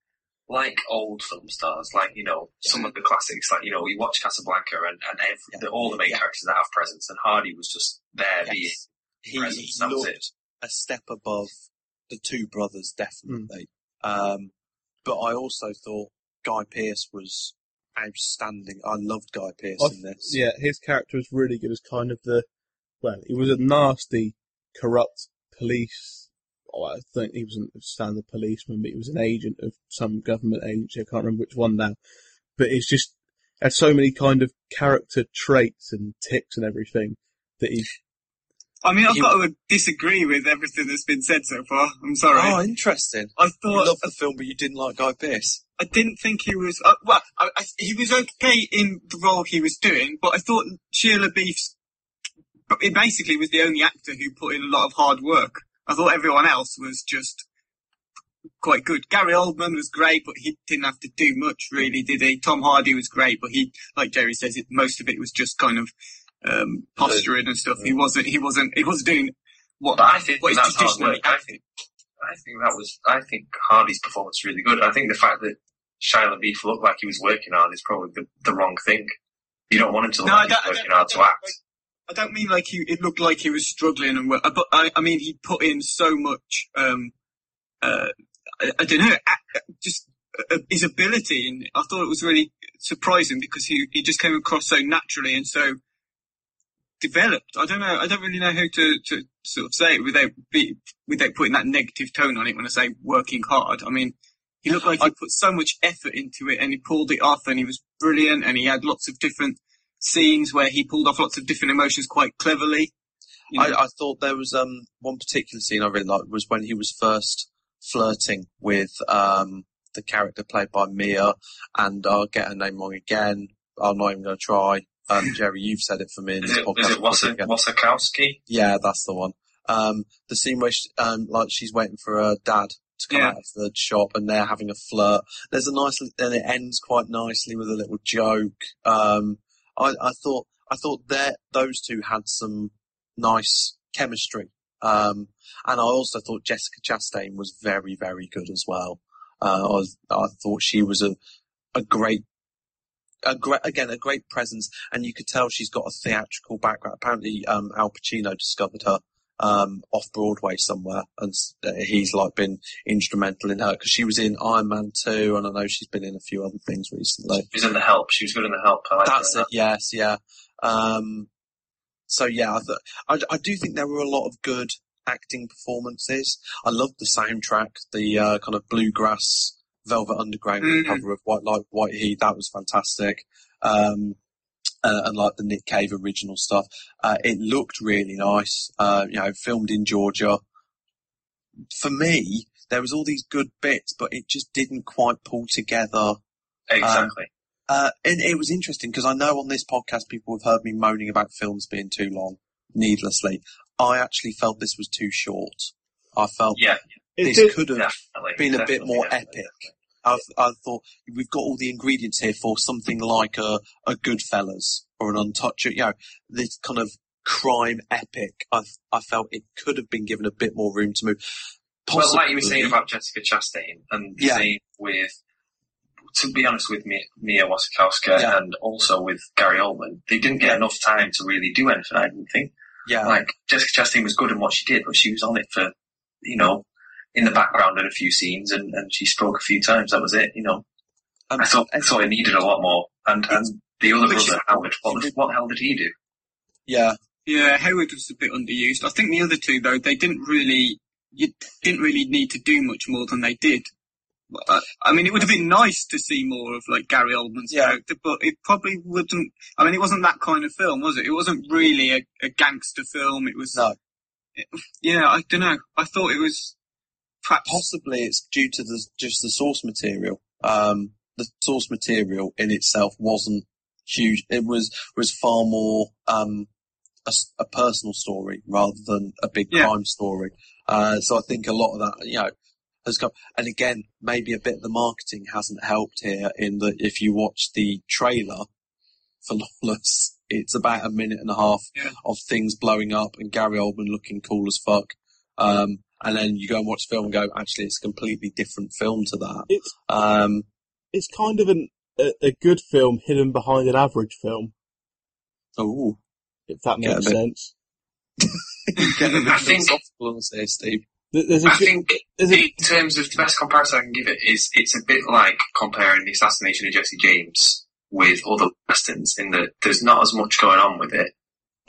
like old film stars, like you know some of the classics, like you know you watch Casablanca and and every, Yeah. the, all the main Yeah. characters that have presence, and Hardy was just there being Yes. He, presence. he That was looked it. a step above the two brothers, definitely. Um, but I also thought Guy Pearce was outstanding. I loved Guy Pearce I- in this. Yeah, his character was really good as kind of the, well, he was a nasty, corrupt police. Oh, I think he wasn't a standard policeman, but he was an agent of some government agency. I can't remember which one now. But it's just had so many kind of character traits and ticks and everything that he. I mean, I've You- got to disagree with everything that's been said so far. I'm sorry. Oh, interesting. I thought You thought loved the film, but you didn't like Guy Pearce. I didn't think he was. Uh, well, I, I, he was okay in the role he was doing, but I thought Shia LaBeouf's. It basically was the only actor who put in a lot of hard work. I thought everyone else was just quite good. Gary Oldman was great, but he didn't have to do much, really, did he? Tom Hardy was great, but he, like Jerry says, it, most of it was just kind of um, posturing and stuff. He wasn't. He wasn't. He wasn't doing what. But I think what that's hard traditionally work. I think I think that was I think Hardy's performance was really good. I think the fact that Shia LaBeouf looked like he was working hard is probably the, the wrong thing. You don't want him to look No, like he's working hard to act. I don't mean like he. It looked like he was struggling and. work- But I, I mean, he put in so much. Um, uh, I, I don't know, just uh, his ability, and I thought it was really surprising because he he just came across so naturally and so developed. I don't know. I don't really know how to to sort of say it without be, without putting that negative tone on it when I say working hard. I mean. He looked like he put so much effort into it and he pulled it off and he was brilliant and he had lots of different scenes where he pulled off lots of different emotions quite cleverly. You know, I, I thought there was um one particular scene I really liked was when he was first flirting with um the character played by Mia, and I'll get her name wrong again. I'm not even going to try. Um, Jerry, you've said it for me in Is this it, podcast. is it Wasa. Wasakowski? Yeah, that's the one. Um, the scene where she, um, like she's waiting for her dad to come Yeah. out of the shop and they're having a flirt. There's a nice, and it ends quite nicely with a little joke. Um, I, I thought, I thought that those two had some nice chemistry. Um, and I also thought Jessica Chastain was very, very good as well. Uh, I was, I thought she was a, a great a great, again, a great presence, and you could tell she's got a theatrical background. Apparently, um, Al Pacino discovered her um, off Broadway somewhere, and uh, he's like been instrumental in her because she was in Iron Man two, and I know she's been in a few other things recently. She was in The Help. She was good in The Help. Like That's her. it. Yes, yeah. Um, so yeah, I, th- I, I do think there were a lot of good acting performances. I loved the soundtrack, the uh, kind of bluegrass Velvet Underground Mhm. cover of White Light White Heat. That was fantastic. Um, uh, and like the Nick Cave original stuff. Uh, it looked really nice. Uh, you know, filmed in Georgia. For me, there was all these good bits, but it just didn't quite pull together Exactly. uh, and it was interesting because I know on this podcast people have heard me moaning about films being too long, needlessly. I actually felt this was too short. I felt yeah, It this could have been a bit more definitely, epic. I, I thought we've got all the ingredients here for something like a, a Goodfellas or an Untouchable. you know, this kind of crime epic. I, I felt it could have been given a bit more room to move. Well, like you were saying about Jessica Chastain, and the Yeah. same with, to be honest, with Mia, Mia Wasikowska Yeah. and also with Gary Oldman, they didn't get enough time to really do anything. I didn't think. yeah, Like Jessica Chastain was good in what she did, but she was on it for, you know, in the background in a few scenes, and, and she spoke a few times. That was it. You know, um, I thought I thought it needed a lot more. And and the other But brother Howard, what, the- what the hell did he do? yeah, Yeah, Howard was a bit underused. I think the other two though, they didn't really, you didn't really need to do much more than they did. Uh, I mean, it would have been nice to see more of like Gary Oldman's Yeah. character, but it probably wouldn't. I mean, it wasn't that kind of film, was it? It wasn't really a, a gangster film. It was. No. Yeah, I don't know. I thought it was perhaps. Possibly it's due to the just the source material. Um, the source material in itself wasn't huge. It was was far more um, a, a personal story rather than a big Yeah. crime story. Uh, so I think a lot of that, you know, has come. And again, maybe a bit of the marketing hasn't helped here. In that, if you watch the trailer for Lawless, it's about a minute and a half Yeah. of things blowing up and Gary Oldman looking cool as fuck. Um, and then you go and watch the film and go, actually, it's a completely different film to that. It's Um, it's kind of an a, a good film hidden behind an average film, oh, if that Yeah, makes but- sense. get a bit I think- philosophical on here, Steve. There- There's a I good, think there's a, in terms of the best comparison I can give it is it's a bit like comparing the assassination of Jesse James with other westerns in that there's not as much going on with it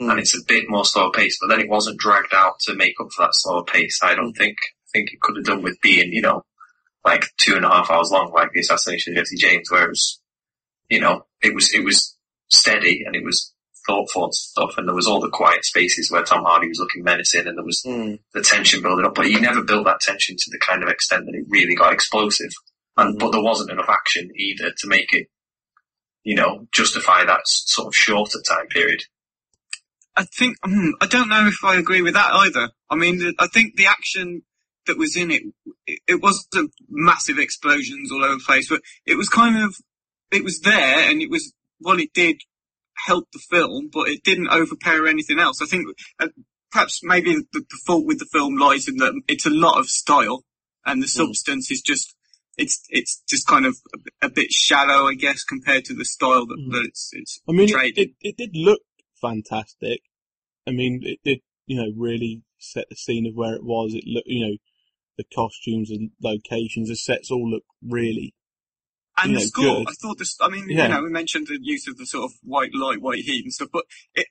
Mm. and it's a bit more slow pace, but then it wasn't dragged out to make up for that slower pace. I don't think. I think it could have done with being, you know, like two and a half hours long, like the assassination of Jesse James, where it was, you know, it was it was steady and it was thoughtful and stuff, and there was all the quiet spaces where Tom Hardy was looking menacing, and there was Mm. the tension building up, but he never built that tension to the kind of extent that it really got explosive. And but there wasn't enough action either to make it, you know, justify that sort of shorter time period. I think hmm, I don't know if I agree with that either. I mean, I think the action that was in it, it, wasn't massive explosions all over the place, but it was kind of, it was there, and it was well, it did help the film, but it didn't overpower anything else. I think uh, perhaps maybe the, the fault with the film lies in that it's a lot of style, and the substance is just. It's it's just kind of a, a bit shallow, I guess, compared to the style that, Mm. that it's it's I mean, it, it, it did look fantastic. I mean, it did, you know, really set the scene of where it was. It looked, you know, the costumes and locations, the sets all look really, And you the score, good. I thought this, I mean, Yeah. you know, we mentioned the use of the sort of white light, white heat and stuff, but it,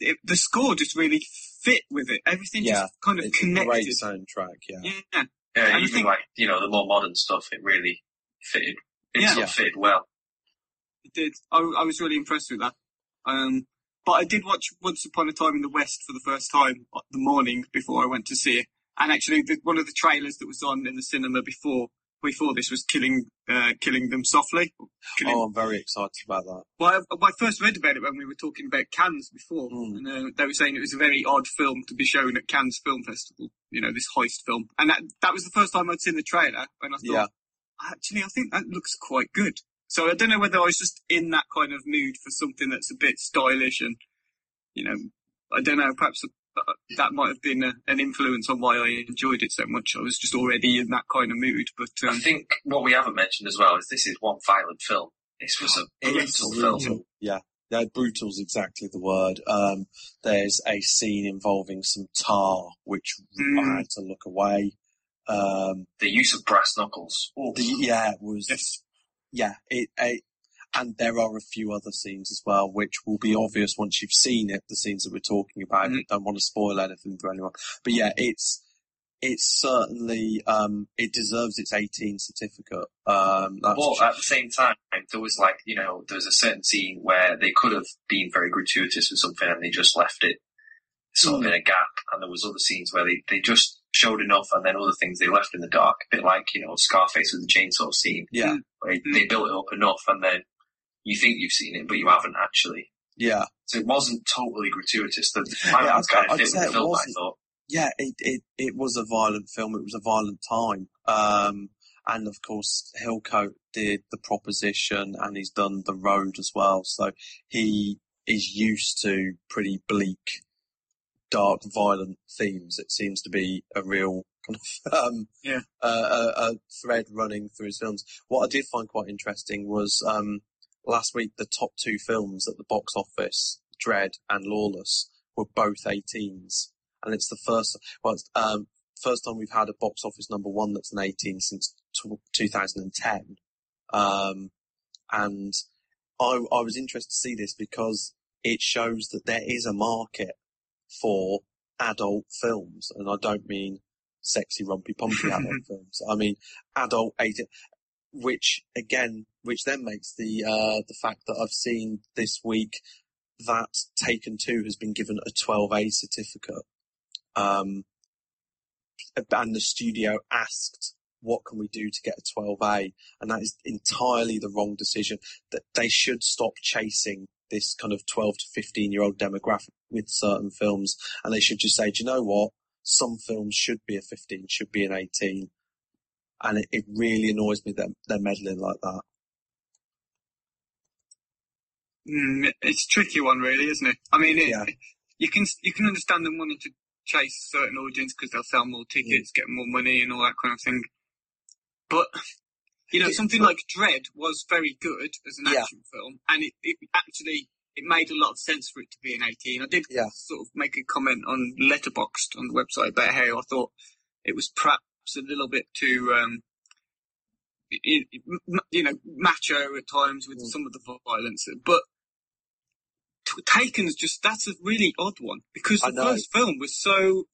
it the score just really fit with it. Everything Yeah, just kind of It's a great connected. soundtrack, yeah. Yeah. Yeah, And even think- like you know the more modern stuff, it really fitted. It Yeah. sort Yeah. of fitted well. It did. I, I was really impressed with that. Um, but I did watch Once Upon a Time in the West for the first time the morning before I went to see it. And actually, the, one of the trailers that was on in the cinema before before this was killing uh, killing them softly. Killing, Oh, I'm very excited about that. Well, I, I first read about it when we were talking about Cannes before, Mm. and uh, they were saying it was a very odd film to be shown at Cannes Film Festival. You know, this heist film, and that that was the first time I'd seen the trailer, and I thought, Yeah. actually, I think that looks quite good. So I don't know whether I was just in that kind of mood for something that's a bit stylish, and you know, I don't know, perhaps uh, that might have been a, an influence on why I enjoyed it so much. I was just already in that kind of mood, but I um, think what we haven't mentioned as well is this is one violent film. This was a brutal film. brutal. Yeah. Yeah, brutal's exactly the word. Um, there's a scene involving some tar, which Mm. I had to look away. Um, The use of brass knuckles. The, yeah, it was, yes, yeah, it, it, and there are a few other scenes as well, which will be obvious once you've seen it, the scenes that we're talking about. Mhm. Don't want to spoil anything for anyone. But yeah, it's, it's certainly, um, it deserves its 18 certificate. Um, that's But at the same time, there was like, you know, there was a certain scene where they could have been very gratuitous with something and they just left it sort of in a gap. And there was other scenes where they, they just showed enough and then other things they left in the dark. A bit like, you know, Scarface with the chainsaw scene. yeah, Where they built it up enough and then you think you've seen it, but you haven't actually. yeah. So it wasn't totally gratuitous. The, the Yeah, kind of fit with it the film, I thought. yeah, it, it, it was a violent film. It was a violent time. Um, and of course, Hillcoat did the proposition and he's done the road as well. So he is used to pretty bleak, dark, violent themes. It seems to be a real kind of, um, Yeah. uh, a, a thread running through his films. What I did find quite interesting was, um, last week, the top two films at the box office, Dredd and Lawless, were both 18s and it's the first well it's, um first time we've had a box office number one that's an 18 since t- 2010 um and I, I was interested to see this because it shows that there is a market for adult films and I don't mean sexy rumpy pumpy adult films I mean adult 18 which again which then makes the uh the fact that I've seen this week that Taken 2 has been given a 12A certificate um, and the studio asked, what can we do to get a 12A? And that is entirely the wrong decision. That they should stop chasing this kind of 12 to 15 year old demographic with certain films. And they should just say, do you know what? Some films should be a 15, should be an 18. And it, it really annoys me that they're meddling like that. mm, it's a tricky one, really, isn't it? I mean, it, Yeah. you can you can understand them wanting to chase a certain audience because they'll sell more tickets, get more money, and all that kind of thing. But you know, something like Dredd was very good as an Yeah. action film, and it, it actually it made a lot of sense for it to be an 18. I did Yeah. sort of make a comment on Letterboxd on the website about how I thought it was perhaps a little bit too, um, you, you know, macho at times with Mm. some of the violence, but. Taken's just that's a really odd one because the first film was so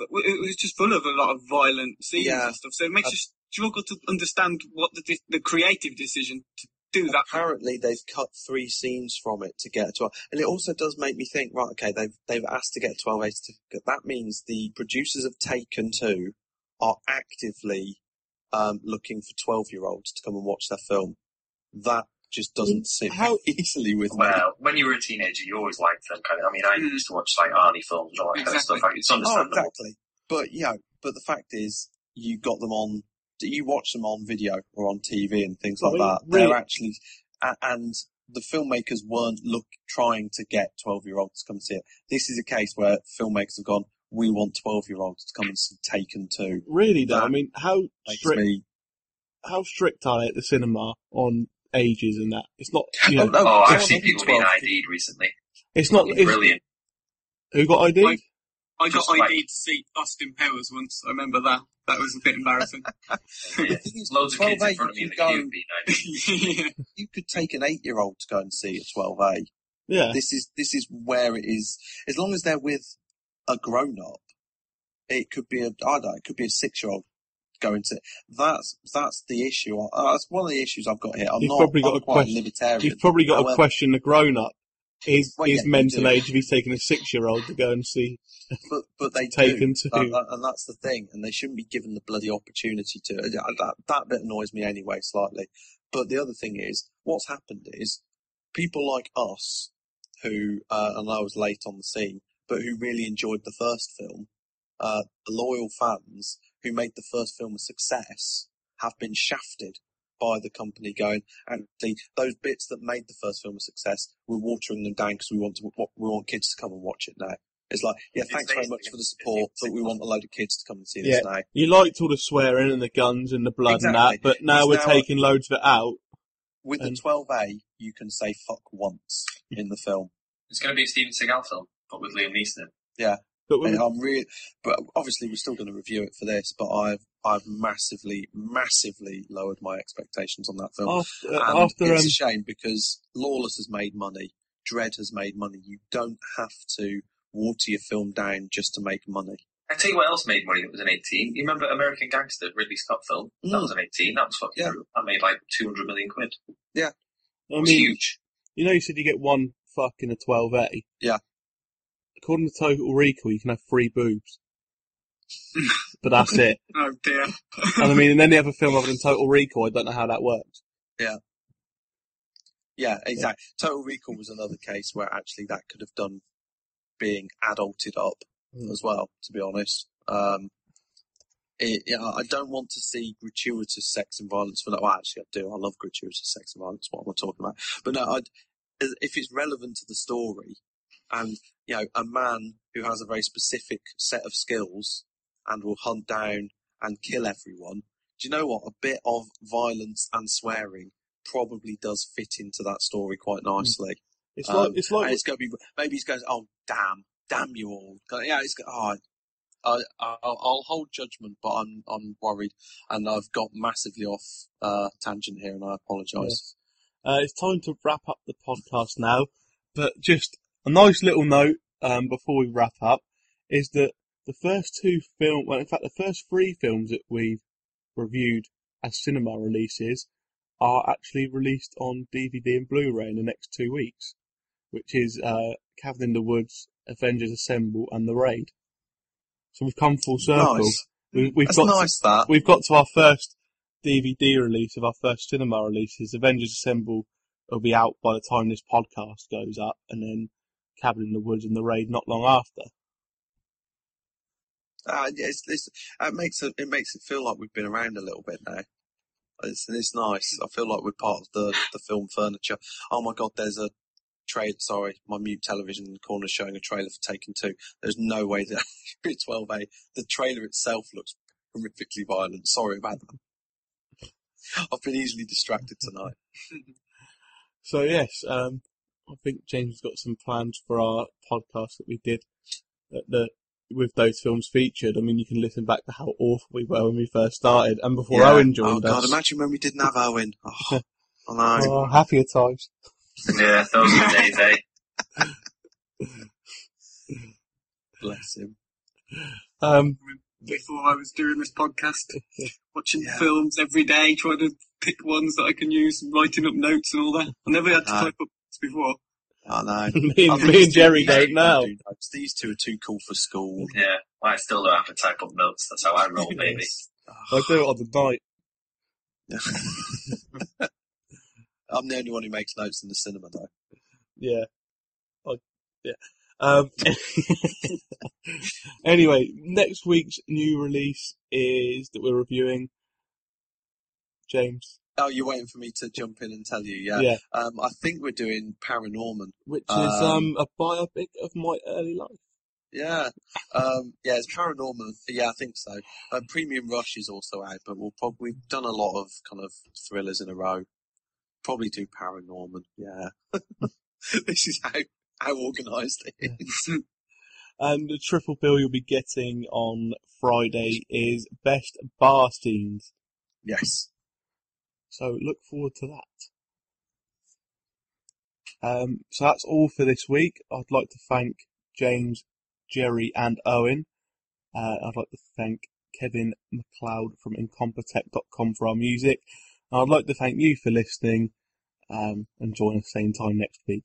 it was just full of a lot of violent scenes Yeah. and stuff. So it makes Uh, you struggle to understand what the de- the creative decision to do that. Apparently, they've cut three scenes from it to get a 12. And it also does make me think, right, okay, they've, they've asked to get a 12A certificate. That means the producers of Taken 2 are actively um, looking for 12 year olds to come and watch their film. That just doesn't sit How- easily with me. Well, when you were a teenager, you always liked them kind of. I mean, I Mm. used to watch like Arnie films and all that kind of stuff. Like, it's Oh, exactly. But, you know, but the fact is, you got them on, you watch them on video or on TV and things like mean, that. really- They're actually, and the filmmakers weren't look trying to get 12 year olds to come and see it. This is a case where filmmakers have gone, we want 12 year olds to come and see Taken 2. Really though, I mean, how strict me, how strict are they at the cinema on ages and that? It's not, you oh, know, Oh, no. Oh, I've seen will be people being ID'd recently. it's not. It's, Brilliant. who got ID'd? I got Just ID'd to see Austin Powers once. I remember that. That was a bit embarrassing. Yeah. is, Loads of kids 12A, in front of me you in the could queue go- yeah. you could take an eight year old to go and see a 12A. yeah. This is, this is where it is. As long as they're with a grown up, it could be a, I don't know, it could be a six year old going to, that's, that's the issue. Uh, that's one of the issues I've got here. I'm You've not, probably got I'm a quite question- libertarian. You've probably got to However- question the grown His Well, his yeah, mental age if he's taking a six year old to go and see but but they Taken do, too. and, and that's the thing, and they shouldn't be given the bloody opportunity to. uh, That, that bit annoys me anyway, slightly. But the other thing is, what's happened is people like us, who uh, and I was late on the scene, but who really enjoyed the first film, uh, loyal fans who made the first film a success, have been shafted by the company going, actually, those bits that made the first film a success, we're watering them down because we want to, we want kids to come and watch it now. It's like, yeah, It's thanks very much for the support, but we want a load of kids to come and see Yeah. this now. You liked all the swearing and the guns and the blood and that, but now It's we're now- taking loads of it out. With the 12A, you can say fuck once in the film. It's going to be a Steven Seagal film, but with Liam Neeson. But we, And I'm really, but obviously we're still going to review it for this, but I've, I've massively, massively lowered my expectations on that film. after, And after um, it's a shame because Lawless has made money, Dredd has made money. You don't have to water your film down just to make money. I tell you what else made money that was an 18. You remember American Gangster, Ridley Scott film? That Mm. was an 18. That was fucking Yeah. brutal. That made like 200 million quid. Yeah. I It was mean, huge. you know, you said you get one fuck in a 12A. Yeah. According to Total Recall, you can have three boobs. but that's it. Oh dear. And I mean, in any other film other than Total Recall, I don't know how that works. Yeah, Yeah, exactly. Total Recall was another case where actually that could have done being adulted up Mm. as well, to be honest. Um, it, yeah, I don't want to see gratuitous sex and violence for that. Well, actually, I do. I love gratuitous sex and violence. What am I talking about? But no, I'd, if it's relevant to the story, and you know, a man who has a very specific set of skills and will hunt down and kill everyone. Do you know what? A bit of violence and swearing probably does fit into that story quite nicely. It's Um, like, it's like, it's going to be maybe he's going, oh damn, damn you all. Yeah, it's oh, I, I, I'll I'll hold judgment, but I'm I'm worried, and I've got massively off uh, tangent here, and I apologise. Uh, it's time to wrap up the podcast now, but just a nice little note um, before we wrap up is that the first two film, well, in fact, the first three films that we've reviewed as cinema releases are actually released on DVD and Blu-ray in the next two weeks, which is uh, Cabin in the Woods, Avengers Assemble, and The Raid. So we've come full circle. Nice. We, we've That's got nice. That we've got to our first DVD release of our first cinema releases. Avengers Assemble will be out by the time this podcast goes up, and then Cabin in the Woods and The Raid not long after. uh, yeah, it's, it's, it makes it it makes it feel like we've been around a little bit now. It's it's nice. I feel like we're part of the the film furniture. Oh my god, there's a trailer. Sorry, my mute television in the corner showing a trailer for Taken Two. There's no way that it's 12A. The trailer itself looks horrifically violent. Sorry about that. I've been easily distracted tonight. So yes, um, I think James has got some plans for our podcast that we did at the with those films featured. I mean, you can listen back to how awful we were when we first started, and before Yeah. Owen oh joined God, us. imagine when we didn't have Owen. Oh, I. Oh, happier times. Yeah, those are the days, eh? Bless him. Um, Before I was doing this podcast, watching Yeah. films every day, trying to pick ones that I can use, writing up notes and all that. I never had to No. type up notes before. I know. me I and, me and Jerry these don't now. do. These two are too cool for school. Yeah, I still don't have to type up notes. That's how I roll, baby. I do it on the night. I'm the only one who makes notes in the cinema, though. Yeah. I, yeah. Um, anyway, next week's new release is that we're reviewing. James. Oh, you're waiting for me to jump in and tell you, yeah. Yeah. Um, I think we're doing Paranorman. Which is Um, um, a biopic of my early life. Yeah. Um, yeah, it's Paranorman. Yeah, I think so. Uh, Premium Rush is also out, but we'll probably, we've done a lot of kind of thrillers in a row. Probably do Paranorman, yeah. this is how, how organised it is. And the triple bill you'll be getting on Friday is Best Bar Scenes. Yes. So look forward to that. Um, so that's all for this week. I'd like to thank James, Jerry, and Owen. Uh, I'd like to thank Kevin MacLeod from Incompetech.com for our music. And I'd like to thank you for listening. Um, and join us same time next week.